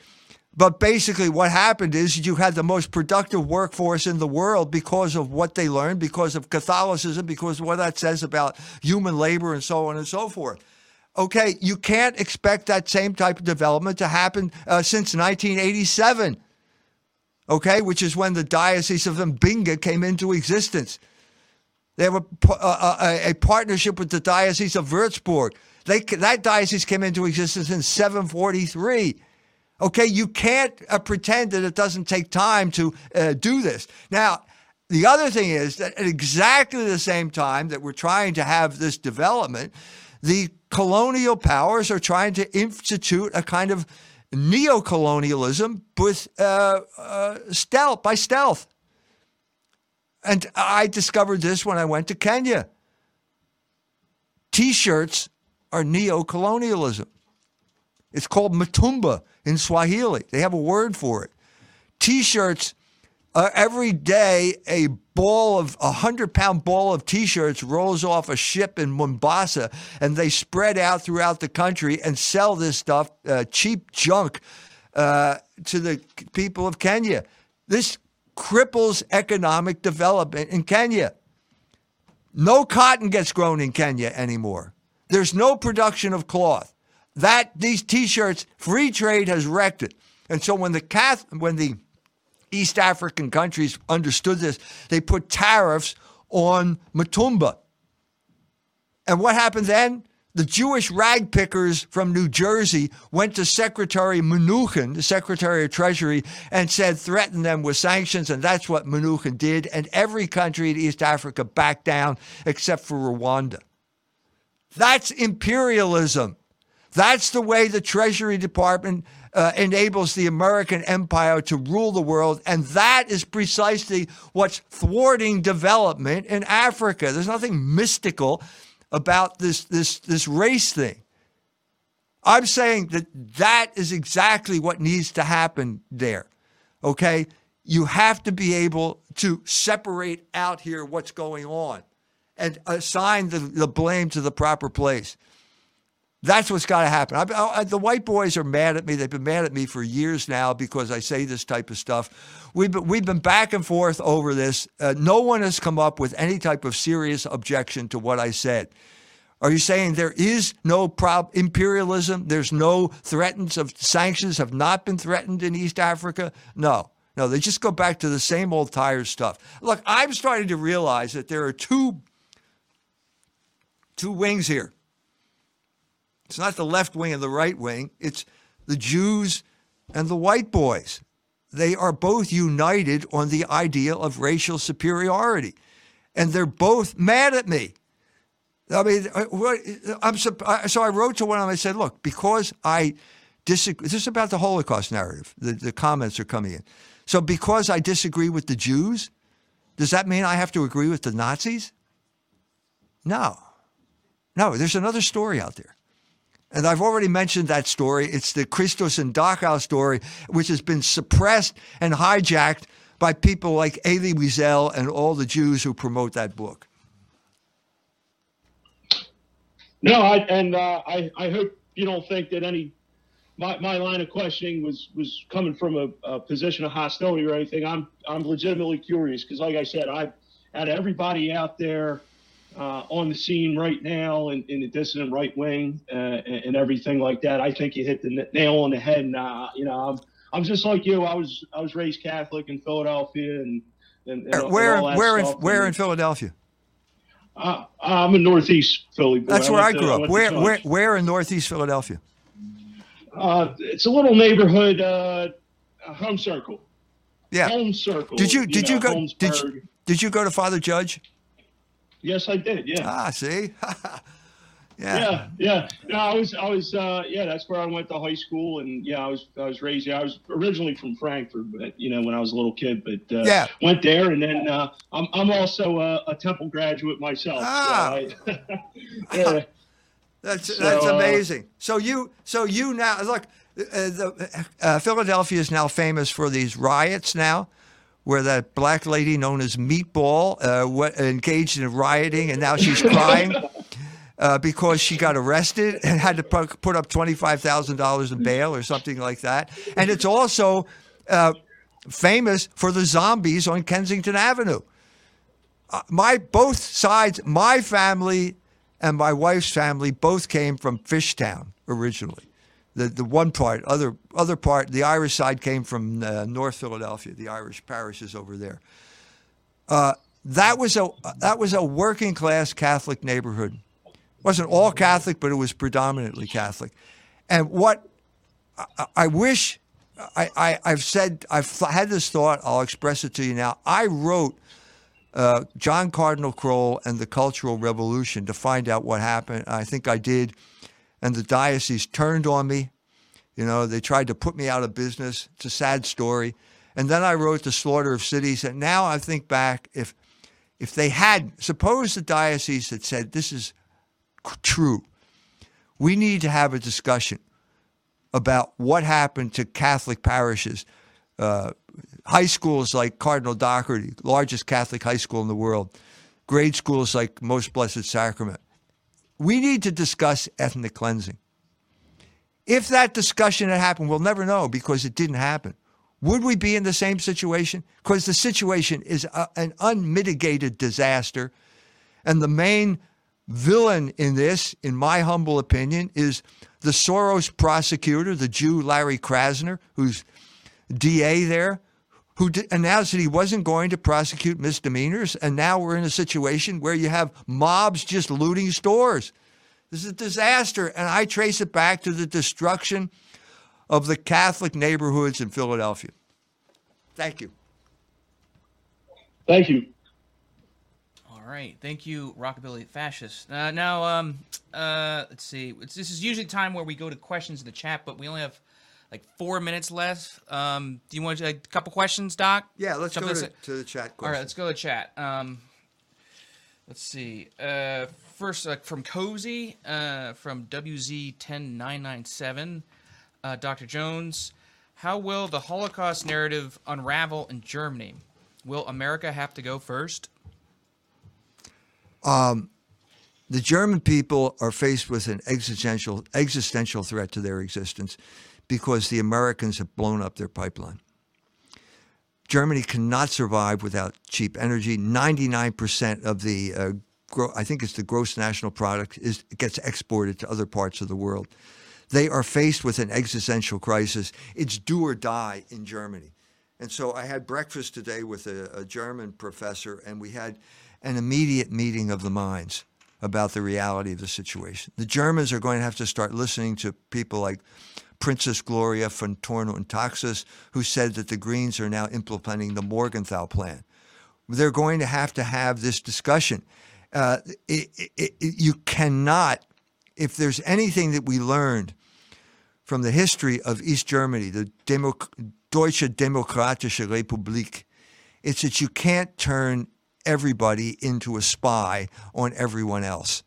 But basically, what happened is you had the most productive workforce in the world because of what they learned, because of Catholicism, because of what that says about human labor and so on and so forth. Okay, you can't expect that same type of development to happen uh, since 1987, okay, which is when the Diocese of Mbinga came into existence. They have a, a, a, a partnership with the Diocese of Würzburg. They, that diocese came into existence in 743. Okay, you can't uh, pretend that it doesn't take time to uh, do this. Now, the other thing is that at exactly the same time that we're trying to have this development, the colonial powers are trying to institute a kind of neo-colonialism with uh, uh, stealth by stealth. And I discovered this when I went to Kenya. T-shirts are neo-colonialism. It's called mitumba in Swahili. They have a word for it. T-shirts. Uh, every day, a ball of a hundred pound ball of T-shirts rolls off a ship in Mombasa, and they spread out throughout the country and sell this stuff, uh, cheap junk, uh, to the people of Kenya. This cripples economic development in Kenya. No cotton gets grown in Kenya anymore. There's no production of cloth that these T-shirts, free trade has wrecked it. And so when the Cath, when the East African countries understood this, they put tariffs on Mitumba. And what happened then? The Jewish rag pickers from New Jersey went to Secretary Mnuchin, the Secretary of Treasury, and said, threaten them with sanctions. And that's what Mnuchin did. And every country in East Africa backed down except for Rwanda. That's imperialism. That's the way the Treasury Department uh, enables the American empire to rule the world. And that is precisely what's thwarting development in Africa. There's nothing mystical about this, this, this race thing. I'm saying that that is exactly what needs to happen there. Okay? You have to be able to separate out here what's going on. and assign the, the blame to the proper place. That's what's got to happen. I, I, the white boys are mad at me. They've been mad at me for years now because I say this type of stuff. We've been, we've been back and forth over this. Uh, no one has come up with any type of serious objection to what I said. Are you saying there is no prob- imperialism? There's no threats of sanctions have not been threatened in East Africa? No. No, they just go back to the same old tired stuff. Look, I'm starting to realize that there are two two wings here. It's not the left wing and the right wing, it's the Jews and the white boys. They are both united on the idea of racial superiority. And they're both mad at me. I mean, uh, uh, I'm so I wrote to one of them. I said, "Look, because I disagree. This is about the Holocaust narrative. The, the comments are coming in. So because I disagree with the Jews, does that mean I have to agree with the Nazis? No, no. There's another story out there, and I've already mentioned that story. It's the Christus and Dachau story, which has been suppressed and hijacked by people like Elie Wiesel and all the Jews who promote that book. No, I, and uh, I, I hope you don't think that any my, my line of questioning was was coming from a, a position of hostility or anything. I'm I'm legitimately curious because, like I said, I've had everybody out there uh, on the scene right now in, in the dissident right wing uh, and, and, everything like that. I think you hit the nail on the head. And uh, you know, I'm I'm just like you. I was I was raised Catholic in Philadelphia and, and, and where and where in, where in Philadelphia? Uh, I'm in Northeast Philly. That's where I, grew to, up. Where, where, where in Northeast Philadelphia? Uh, it's a little neighborhood, uh, Holme Circle. Yeah, Holme Circle. Did you, you did know, you go did you, did you go to Father Judge? Yes, I did. Yeah. Ah, see. Yeah. yeah, yeah. No, I was, I was, uh, yeah. That's where I went to high school, and yeah, I was, I was raised. Yeah, I was originally from Frankford, but you know, when I was a little kid, but uh, yeah, went there, and then uh, I'm, I'm also a, a Temple graduate myself. Ah. So I, yeah. That's so, that's uh, amazing. so you, so you now look. Uh, the, uh, Philadelphia is now famous for these riots now where that black lady known as Meatball uh, engaged in rioting, and now she's crying uh, because she got arrested and had to put up $25,000 in bail or something like that. And it's also uh, famous for the zombies on Kensington Avenue. Uh, my both sides, my family and my wife's family both came from Fishtown originally. The the one part, other other part, the Irish side came from uh, North Philadelphia. The Irish parishes over there. Uh, that was a that was a working class Catholic neighborhood wasn't all Catholic, but it was predominantly Catholic. And what I, I wish I, I, have said, I've had this thought, I'll express it to you now. I wrote uh, John Cardinal Kroll and the Cultural Revolution to find out what happened. I think I did. And the diocese turned on me. You know, they tried to put me out of business. It's a sad story. And then I wrote The Slaughter of Cities. And now I think back, if if they had, suppose the diocese had said, this is true. We need to have a discussion about what happened to Catholic parishes, uh, high schools like Cardinal Dougherty, largest Catholic high school in the world, grade schools like Most Blessed Sacrament. We need to discuss ethnic cleansing. If that discussion had happened, we'll never know because it didn't happen. Would we be in the same situation? Because the situation is a, an unmitigated disaster. And the main villain in this, in my humble opinion, is the Soros prosecutor, the Jew Larry Krasner, who's DA there, who announced that he wasn't going to prosecute misdemeanors. And now we're in a situation where you have mobs just looting stores. This is a disaster. And I trace it back to the destruction of the Catholic neighborhoods in Philadelphia. Thank you. Thank you. All right, thank you, Rockabilly Fascist. Uh, now, um, uh, let's see. It's, this is usually time where we go to questions in the chat, but we only have like four minutes left. Um, do you want a couple questions, Doc? Yeah, let's go to, to, the chat. Questions. All right, let's go to chat. Um, let's see. Uh, first, uh, from Cozy, uh, from WZ10997, uh, Dr. Jones, how will the Holocaust narrative unravel in Germany? Will America have to go first? Um, the German people are faced with an existential existential threat to their existence because the Americans have blown up their pipeline. Germany cannot survive without cheap energy. 99% of the, uh, gro- I think it's the gross national product, is gets exported to other parts of the world. They are faced with an existential crisis. It's do or die in Germany. And so I had breakfast today with a, a German professor, and we had an immediate meeting of the minds about the reality of the situation. The Germans are going to have to start listening to people like Princess Gloria von Torno and who said that the Greens are now implementing the Morgenthau plan. They're going to have to have this discussion. Uh, it, it, it, you cannot, if there's anything that we learned from the history of East Germany, the Demo- Deutsche Demokratische Republik, it's that you can't turn everybody into a spy on everyone else.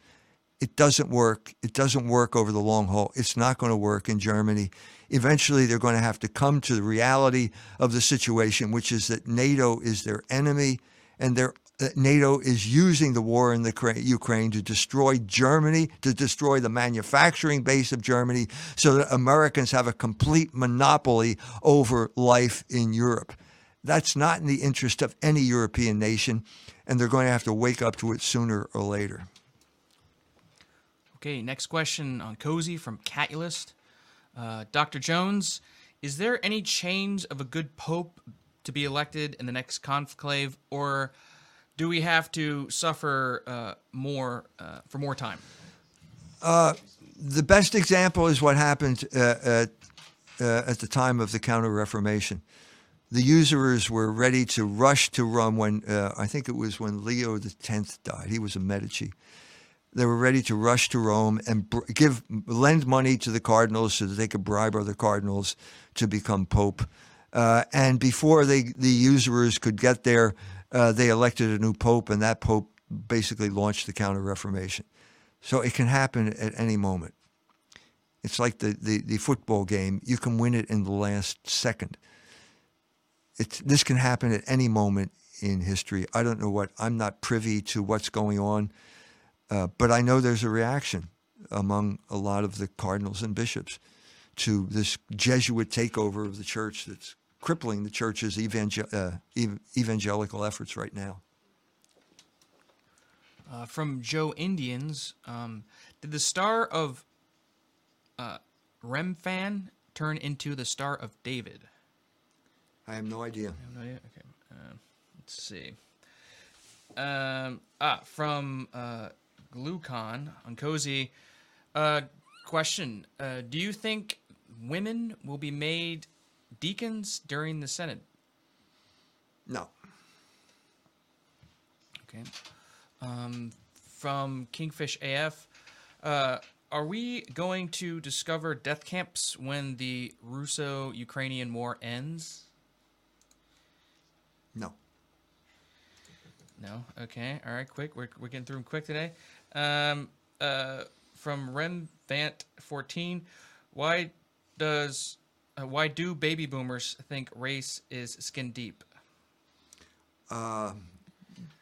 It doesn't work. It doesn't work over the long haul. It's not going to work in Germany. Eventually, they're going to have to come to the reality of the situation, which is that NATO is their enemy, and their that uh, NATO is using the war in the Ukraine to destroy Germany, to destroy the manufacturing base of Germany, so that Americans have a complete monopoly over life in Europe. That's not in the interest of any European nation, and they're going to have to wake up to it sooner or later. Okay, next question on Cozy from Catulist. Uh, Dr. Jones, is there any change of a good pope to be elected in the next conclave, or do we have to suffer uh, more uh, for more time? Uh, the best example is what happened uh, at, uh, at the time of the Counter Reformation. The usurers were ready to rush to Rome when uh, I think it was when Leo X died. He was a Medici. They were ready to rush to Rome and give lend money to the cardinals so that they could bribe other cardinals to become pope. Uh, and before they, the usurers could get there, uh, they elected a new pope, and that pope basically launched the Counter Reformation. So it can happen at any moment. It's like the, the, the football game. You can win it in the last second. It's, this can happen at any moment in history. I don't know what, I'm not privy to what's going on, uh, but I know there's a reaction among a lot of the cardinals and bishops to this Jesuit takeover of the church that's crippling the church's evangel- uh, ev- evangelical efforts right now. Uh, from Joe Indians, um, did the star of uh, Remphan turn into the star of David? I have no idea. I have no idea. Okay, uh, let's see. Um, ah, from uh, Glucon on Cozy. Uh, question: uh, Do you think women will be made deacons during the Synod? No. Okay. Um, from Kingfish AF, uh, are we going to discover death camps when the Russo-Ukrainian war ends? No. No. Okay. All right. Quick. We're, we're getting through them quick today. Um, uh, from Remvant fourteen, why does uh, why do baby boomers think race is skin deep? Uh,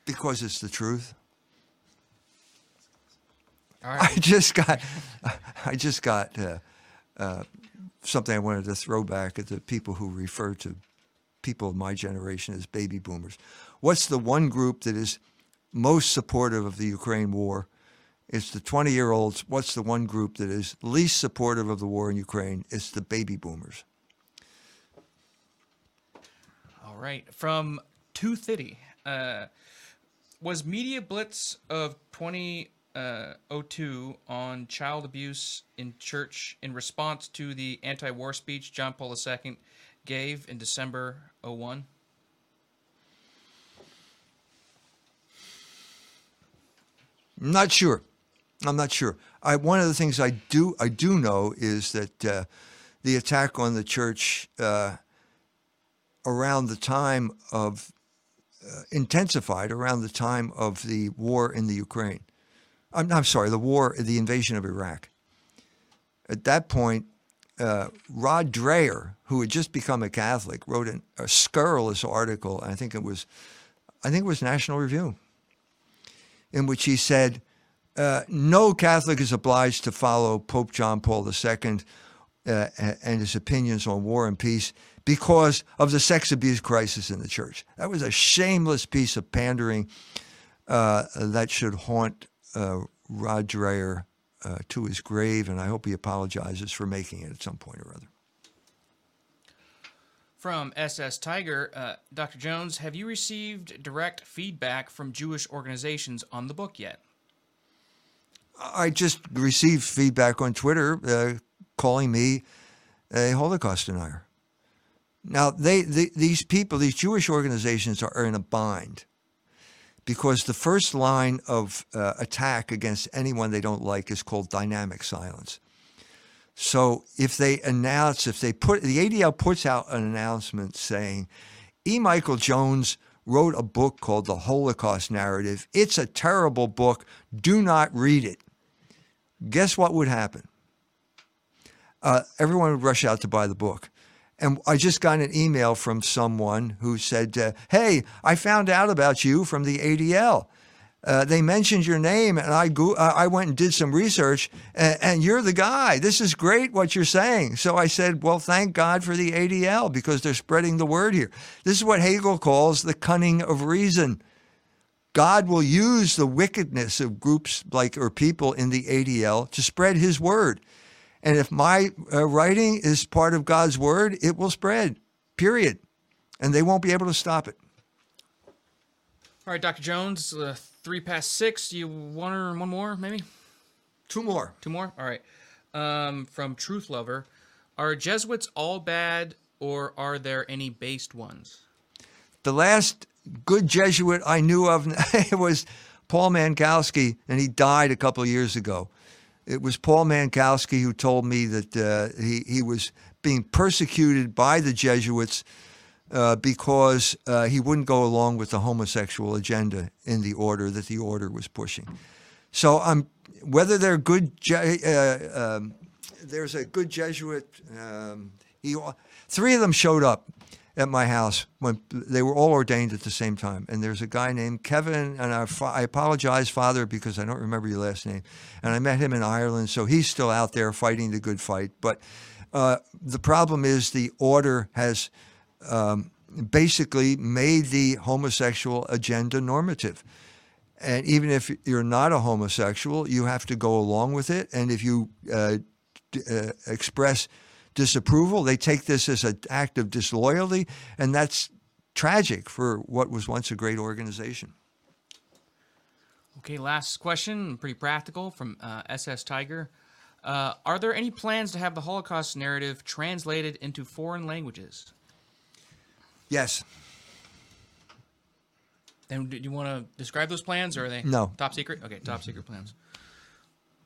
because it's the truth. Right. I just got, I just got uh, uh, something I wanted to throw back at the people who refer to people of my generation as baby boomers. What's the one group that is most supportive of the Ukraine war? It's the 20 year olds. What's the one group that is least supportive of the war in Ukraine? It's the baby boomers. All right. From Two Thitty, uh, was Media Blitz of 2002 on child abuse in church in response to the anti war speech John Paul II gave in December 01? I'm not sure. I'm not sure. I, one of the things I do I do know is that uh, the attack on the church uh, around the time of uh, intensified around the time of the war in the Ukraine. I'm, I'm sorry, the war, the invasion of Iraq. At that point, uh, Rod Dreher, who had just become a Catholic, wrote an, a scurrilous article. I think it was, I think it was National Review in which he said, uh, no Catholic is obliged to follow Pope John Paul II uh, and his opinions on war and peace because of the sex abuse crisis in the church. That was a shameless piece of pandering uh, that should haunt uh, Rod Dreher uh, to his grave, and I hope he apologizes for making it at some point or other. From SS Tiger, uh, Dr. Jones, have you received direct feedback from Jewish organizations on the book yet? I just received feedback on Twitter uh, calling me a Holocaust denier. Now, they, these people, these Jewish organizations are, are in a bind because the first line of uh, attack against anyone they don't like is called dynamic silence. So if they announce, if they put, the ADL puts out an announcement saying, E. Michael Jones wrote a book called The Holocaust Narrative. It's a terrible book. Do not read it. Guess what would happen? Uh, everyone would rush out to buy the book. And I just got an email from someone who said, uh, Hey, I found out about you from the ADL. Uh, they mentioned your name, and I go- uh, I went and did some research, and, and, you're the guy. This is great what you're saying. So I said, Well, thank God for the ADL because they're spreading the word here. This is what Hegel calls the cunning of reason. God will use the wickedness of groups like or people in the ADL to spread his word. And if my uh, writing is part of God's word, it will spread, period. And they won't be able to stop it. All right, Dr. Jones, uh, three past six. Do You want or one more, maybe? Two more. Two more? All right. Um, from Truth Lover Are Jesuits all bad, or are there any based ones? The last good Jesuit I knew of was Paul Mankowski, and he died a couple of years ago. It was Paul Mankowski who told me that uh, he, he was being persecuted by the Jesuits uh, because uh, he wouldn't go along with the homosexual agenda in the order that the order was pushing. So um, whether they're good, uh, um, there's a good Jesuit. Um, he, three of them showed up at my house when they were all ordained at the same time. And there's a guy named Kevin, and I, I, apologize, Father, because I don't remember your last name. And I met him in Ireland, so he's still out there fighting the good fight. But uh, the problem is the order has um, basically made the homosexual agenda normative. And even if you're not a homosexual, you have to go along with it. And if you uh, uh, express disapproval. They take this as an act of disloyalty, and that's tragic for what was once a great organization. Okay, last question, pretty practical from uh, SS Tiger. Uh, are there any plans to have the Holocaust narrative translated into foreign languages? Yes. And do you want to describe those plans, or are they no top secret? Okay, top secret plans.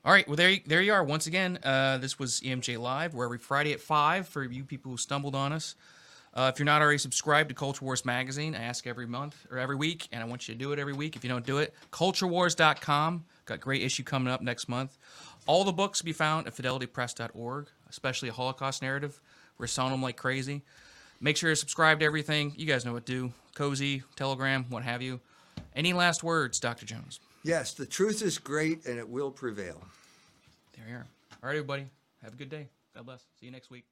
All right, well there you, there you are once again. Uh, this was EMJ Live. We're every Friday at five for you people who stumbled on us. Uh, if you're not already subscribed to Culture Wars magazine, I ask every month or every week, and I want you to do it every week. If you don't do it, culturewars.com. Got great issue coming up next month. All the books be found at fidelitypress.org, especially a Holocaust narrative. We're selling them like crazy. Make sure to subscribe to everything. You guys know what to do. Cozy, Telegram, what have you. Any last words, Dr. Jones? Yes, the truth is great and it will prevail. There you are. All right, everybody. Have a good day. God bless. See you next week.